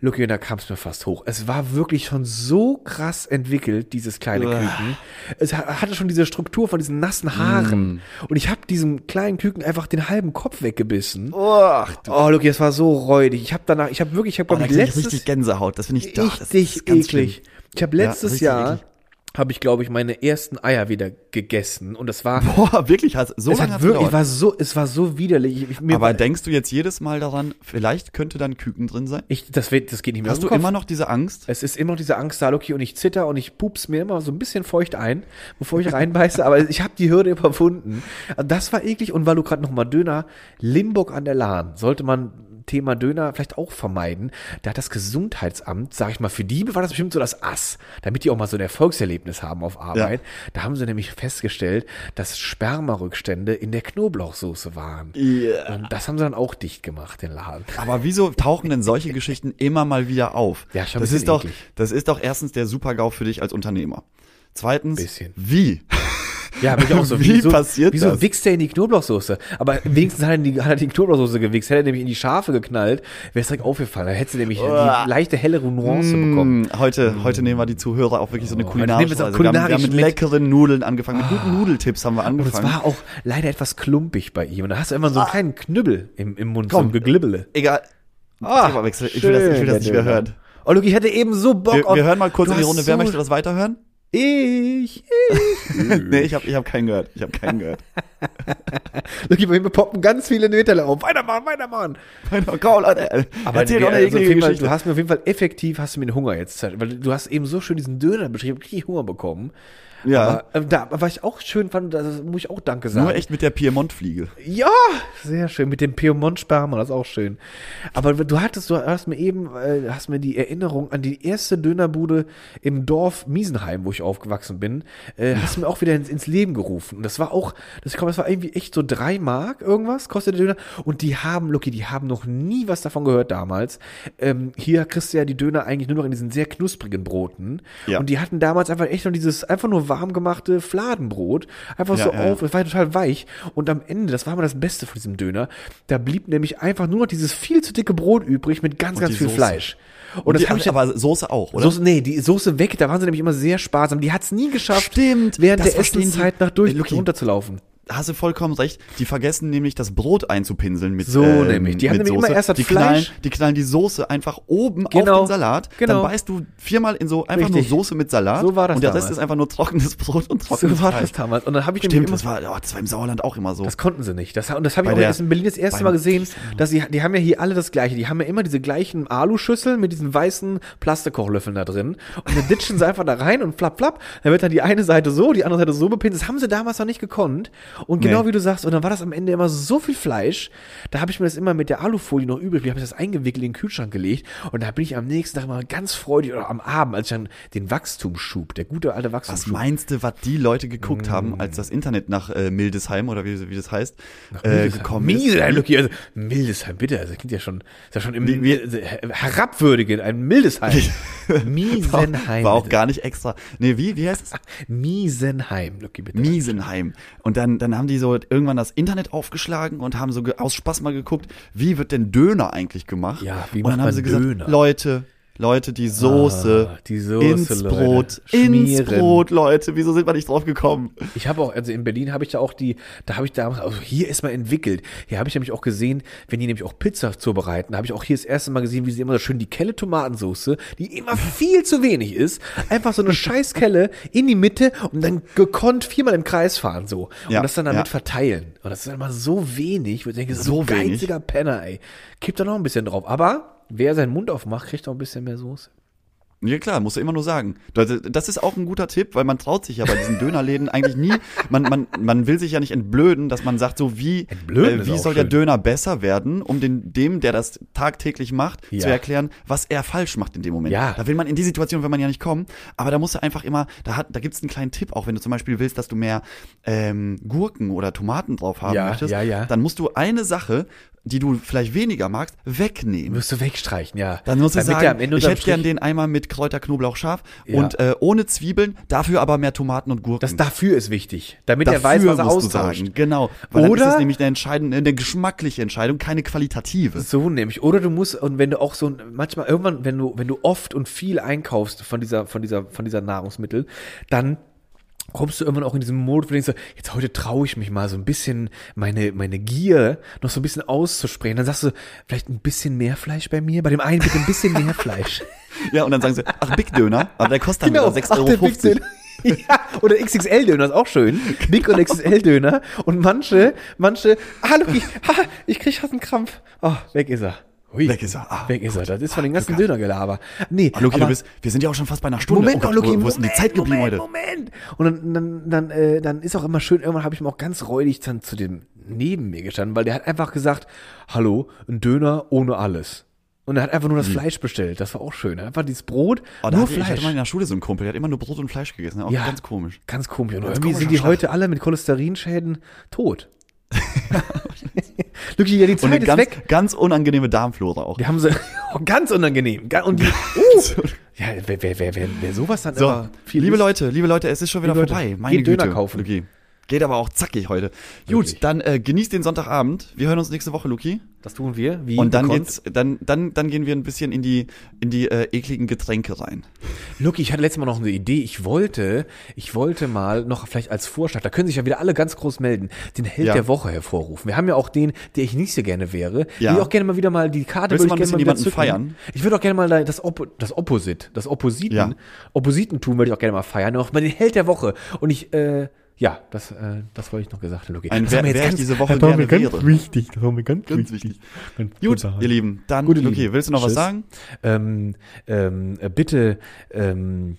Lucky, und da kam es mir fast hoch. Es war wirklich schon so krass entwickelt, dieses kleine Uah. Küken. Es ha- hatte schon diese Struktur von diesen nassen Haaren. Und ich habe diesem kleinen Küken einfach den halben Kopf weggebissen. Oh, du, Oh, Lucky, es war so räudig. Ich habe danach, ich habe wirklich, ich habe oh, da ich letztes richtig Gänsehaut. Das finde ich doch. das richtig ist ganz eklig. schlimm. Ich habe Ja, letztes richtig Jahr eklig. Habe ich glaube ich meine ersten Eier wieder gegessen und das war Boah, wirklich, hast, so es lange hat wirklich, war so, es war so widerlich. Ich, Aber war, denkst du jetzt jedes Mal daran, vielleicht könnte dann Küken drin sein? ich, das, wird, das geht nicht mehr Hast du Kopf. immer noch diese Angst? Es ist immer noch diese Angst da, Loki, und ich zitter und ich pups mir immer so ein bisschen feucht ein, bevor ich reinbeiße, aber ich habe die Hürde überwunden. Das war eklig und weil du gerade nochmal Döner, Limburg an der Lahn, sollte man Thema Döner vielleicht auch vermeiden. Da hat das Gesundheitsamt, sag ich mal, für die war das bestimmt so das Ass, damit die auch mal so ein Erfolgserlebnis haben auf Arbeit. Da haben sie nämlich festgestellt, dass Spermarückstände in der Knoblauchsoße waren. Ja. Und das haben sie dann auch dicht gemacht, den Laden. Aber wieso tauchen denn solche Geschichten immer mal wieder auf? Ja, schon das ist doch, eklig. das ist doch erstens der Super-GAU für dich als Unternehmer. Zweitens, Bisschen. wie? Ja, bin ich auch so. Wie wieso, passiert wieso das? wichst er in die Knoblauchsoße? Aber wenigstens hat er, die, hat er die Knoblauchsoße gewichst. Hätte er nämlich in die Schafe geknallt, wäre es direkt aufgefallen. Da hättest du nämlich Uah. die leichte, hellere Nuance bekommen. Mm, heute, heute nehmen wir die Zuhörer auch wirklich so eine Oh, heute wir kulinarische Reise. Wir haben, wir haben mit leckeren Nudeln angefangen, mit guten Nudeltipps haben wir Und es angefangen. war auch leider etwas klumpig bei ihm. Und da hast du immer so einen kleinen Knüppel im, im Mund, so Komm. ein Geglibbele. Egal. Ah. Ich will das, ich will das nicht mehr hören. Oh, Luki, ich hätte eben so Bock Wir, auf... wir hören mal kurz in die Runde. Wer so- möchte das weiterhören? Ich, ich. nee, ich habe ich hab keinen gehört. Ich habe keinen gehört. Luki, bei mir poppen ganz viele Nöterle auf. Weitermachen, weitermachen. Komm, Leute. Aber Erzähl doch eine also Fall, du hast mir auf jeden Fall effektiv, hast du mir den Hunger jetzt, weil du hast eben so schön diesen Döner beschrieben, richtig Hunger bekommen. Ja. Aber äh, da, was ich auch schön fand, das muss ich auch Danke sagen. Nur echt mit der Piemont-Fliege. Ja, sehr schön. Mit dem Piemont-Sperma, das ist auch schön. Aber du hattest, du hast mir eben, äh, hast mir die Erinnerung an die erste Dönerbude im Dorf Miesenheim, wo ich aufgewachsen bin, äh, hast du mir auch wieder ins, ins Leben gerufen. Und das war auch, das, ich glaube, das war irgendwie echt so drei Mark irgendwas, kostet der Döner. Und die haben, Lucky, die haben noch nie was davon gehört damals. Ähm, hier kriegst du ja die Döner eigentlich nur noch in diesen sehr knusprigen Broten. Ja. Und die hatten damals einfach echt noch dieses, einfach nur warm gemachte Fladenbrot. Einfach Ja, so auf, das war total weich. Und am Ende, das war immer das Beste von diesem Döner, da blieb nämlich einfach nur noch dieses viel zu dicke Brot übrig mit ganz, Und ganz viel Soße. Fleisch. Und, Und das die, habe ich aber Soße auch, oder? Soße, nee, die Soße weg, da waren sie nämlich immer sehr sparsam. Die hat's nie geschafft, Stimmt, während der Essenszeit nach durch runterzulaufen. Hast du vollkommen recht. Die vergessen nämlich das Brot einzupinseln mit So ähm, nämlich. Die haben mit nämlich immer Soße. erst das die knallen, Fleisch- die knallen die Soße einfach oben Genau. auf den Salat. Genau. Dann beißt du viermal in so einfach Richtig. nur Soße mit Salat. So war das Und der Rest damals. ist einfach nur trockenes Brot und trockenes So war Fleisch. das damals. Und dann habe ich nämlich Stimmt, immer das war, oh, das war im Sauerland auch immer so. Das konnten sie nicht. Das, und das habe ich Bei auch der- erst in Berlin das erste beim- Mal gesehen, dass sie, die haben ja hier alle das Gleiche. Die haben ja immer diese gleichen Aluschüsseln mit diesen weißen Plastikkochlöffeln da drin. Und dann ditchen sie einfach da rein und flapp, flapp. Dann wird dann die eine Seite so, die andere Seite so bepinselt. Das haben sie damals noch nicht gekonnt. Und genau Nee. wie du sagst, und dann war das am Ende immer so viel Fleisch. Da habe ich mir das immer mit der Alufolie noch übrig, wie habe ich das eingewickelt in den Kühlschrank gelegt. Und da bin ich am nächsten Tag immer ganz freudig, oder am Abend, als ich dann den Wachstumsschub, der gute alte Was Wachstumsschub. meinst du, was die Leute geguckt haben, als das Internet nach äh, Mildesheim oder wie, wie das heißt, äh, gekommen Mildesheim, ist? Lucky, also Mildesheim, bitte, also das klingt ja schon, ist ja schon im Wie- wie- äh, herabwürdigend, ein Mildesheim. Miesenheim. War auch gar nicht extra. Nee, wie, wie heißt es? Miesenheim, Lucky, bitte. Miesenheim. Und dann, dann haben die so irgendwann das Internet aufgeschlagen und haben so aus Spaß mal geguckt, wie wird denn Döner eigentlich gemacht? Ja, wie und dann macht haben man sie gesagt, Döner? Leute, Leute, die Soße, Ah, die Soße, ins Leute. Brot, Schmieren. ins Brot, Leute. Wieso sind wir nicht drauf gekommen? Ich habe auch, also in Berlin habe ich da auch die, da habe ich damals, also hier ist mal entwickelt. Hier habe ich nämlich auch gesehen, wenn die nämlich auch Pizza zubereiten, habe ich auch hier das erste Mal gesehen, wie sie immer so schön die Kelle Tomatensoße, die immer viel zu wenig ist, einfach so eine Scheißkelle in die Mitte und dann gekonnt viermal im Kreis fahren so Ja, und das dann damit ja. verteilen. Und das ist dann immer so wenig, wo ich denke, so, So ein wenig. geiziger Penner, ey. Kippt da noch ein bisschen drauf. Aber wer seinen Mund aufmacht, kriegt auch ein bisschen mehr Soße. Ja klar, musst du immer nur sagen. Das, ist auch ein guter Tipp, weil man traut sich ja bei diesen Dönerläden eigentlich nie, man, man, man will sich ja nicht entblöden, dass man sagt, so wie, äh, wie soll der schön. Döner besser werden, um den, dem, der das tagtäglich macht, Ja. zu erklären, was er falsch macht in dem Moment. Ja. Da will man in die Situation, will man ja nicht kommen, aber da musst du einfach immer, da hat, da gibt's einen kleinen Tipp, auch wenn du zum Beispiel willst, dass du mehr ähm, Gurken oder Tomaten drauf haben Ja, möchtest, ja, ja. dann musst du eine Sache, die du vielleicht weniger magst, wegnehmen. Wirst du wegstreichen, ja. Dann muss ich Damit sagen, ich hätte gern den einmal mit Kräuter, Knoblauch, scharf Ja. und äh, ohne Zwiebeln, dafür aber mehr Tomaten und Gurken. Das dafür ist wichtig, damit dafür er weiß, was er musst du austauscht. sagen, genau. Weil dann Oder- ist es nämlich eine entscheidende, eine geschmackliche Entscheidung, keine qualitative. So nämlich. Oder du musst, und wenn du auch so, manchmal irgendwann, wenn du, wenn du oft und viel einkaufst von dieser, von dieser, von dieser Nahrungsmittel, dann kommst du irgendwann auch in diesen Modus, wo du denkst, so, jetzt heute traue ich mich mal so ein bisschen meine, meine Gier noch so ein bisschen auszusprechen. Dann sagst du, vielleicht ein bisschen mehr Fleisch bei mir, bei dem einen bitte ein bisschen mehr Fleisch. Ja, und dann sagen sie, ach, Big Döner, aber der kostet dann wieder 6,50 Ach, Euro. Ja, oder XXL-Döner ist auch schön. Big und XXL-Döner. Und manche, manche, ah, look, ich, ah, ich krieg einen Krampf. Oh, weg ist er. Hui. Weg ist er. Ah, weg ist er. Das ist von dem ganzen Dönergelaber. Nee, Ah, Luki, du bist, wir sind ja auch schon fast bei einer Stunde. Moment oh Gott, Luki, wo, wo ist denn die Zeit geblieben Moment, heute? Moment. Und dann, dann, dann, äh, dann ist auch immer schön, irgendwann habe ich mir auch ganz räudig dann zu dem neben mir gestanden, weil der hat einfach gesagt, hallo, ein Döner ohne alles. Und er hat einfach nur das Fleisch bestellt. Das war auch schön. Einfach dieses Brot, Hm. Oh, nur hatte, ich hatte Fleisch. mal in der Schule so einen Kumpel, der hat immer nur Brot und Fleisch gegessen. Auch Ja. ganz komisch. Ganz komisch. Und irgendwie sind die Schlag. heute alle mit Cholesterinschäden tot. Lucky, ja, die Und Zeit eine ist ganz, weg. ganz unangenehme Darmflora auch. Wir haben sie oh, ganz unangenehm. Und die, uh, ja, wer, wer, wer, wer, wer sowas dann So, immer viel liebe isst, Leute, liebe Leute, es ist schon wieder Liebe Leute, vorbei. Meine geht Güte. Döner kaufen. Luki. Geht aber auch zackig heute. Wirklich? Gut, dann äh, genießt den Sonntagabend. Wir hören uns nächste Woche, Luki. Das tun wir. Wie und dann geht's, dann, dann, dann gehen wir ein bisschen in die, in die äh, ekligen Getränke rein. Luki, ich hatte letztes Mal noch eine Idee. Ich wollte, ich wollte mal noch vielleicht als Vorschlag, da können sich ja wieder alle ganz groß melden, den Held ja. der Woche hervorrufen. Wir haben ja auch den, der ich nicht so gerne wäre. Ja. Ich auch gerne mal wieder mal die Karte Willst würde ich gerne mal wieder feiern? Ich würde auch gerne mal das, Oppo, das Opposit, das Oppositen, ja. Oppositentum würde ich auch gerne mal feiern. Auch mal den Held der Woche. Und ich, äh, ja, das, äh, das wollte ich noch gesagt haben. Okay. Ein, wer, wer ganz, diese Woche das ganz wäre. wichtig. Das war mir ganz, ganz wichtig. wichtig. Gut, ihr Lieben, dann, Gute Luki, Lieben. willst du noch Tschüss. was sagen? Ähm, ähm, äh, bitte, ähm,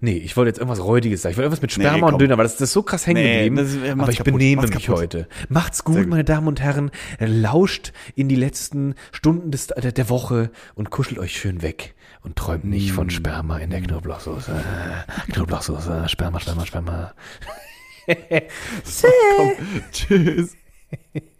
Nee, ich wollte jetzt irgendwas Räudiges sagen. Ich wollte irgendwas mit Sperma nee, und Döner, aber das, das ist so krass hängen nee, geblieben. Ist, aber ich kaputt, benehme mich heute. Macht's gut, meine Damen und Herren. Lauscht in die letzten Stunden des, der, der Woche und kuschelt euch schön weg. Und träumt nicht mm. von Sperma in der Knoblauchsoße. Knoblauchsoße, Sperma, Sperma, Sperma. so, komm. Tschüss.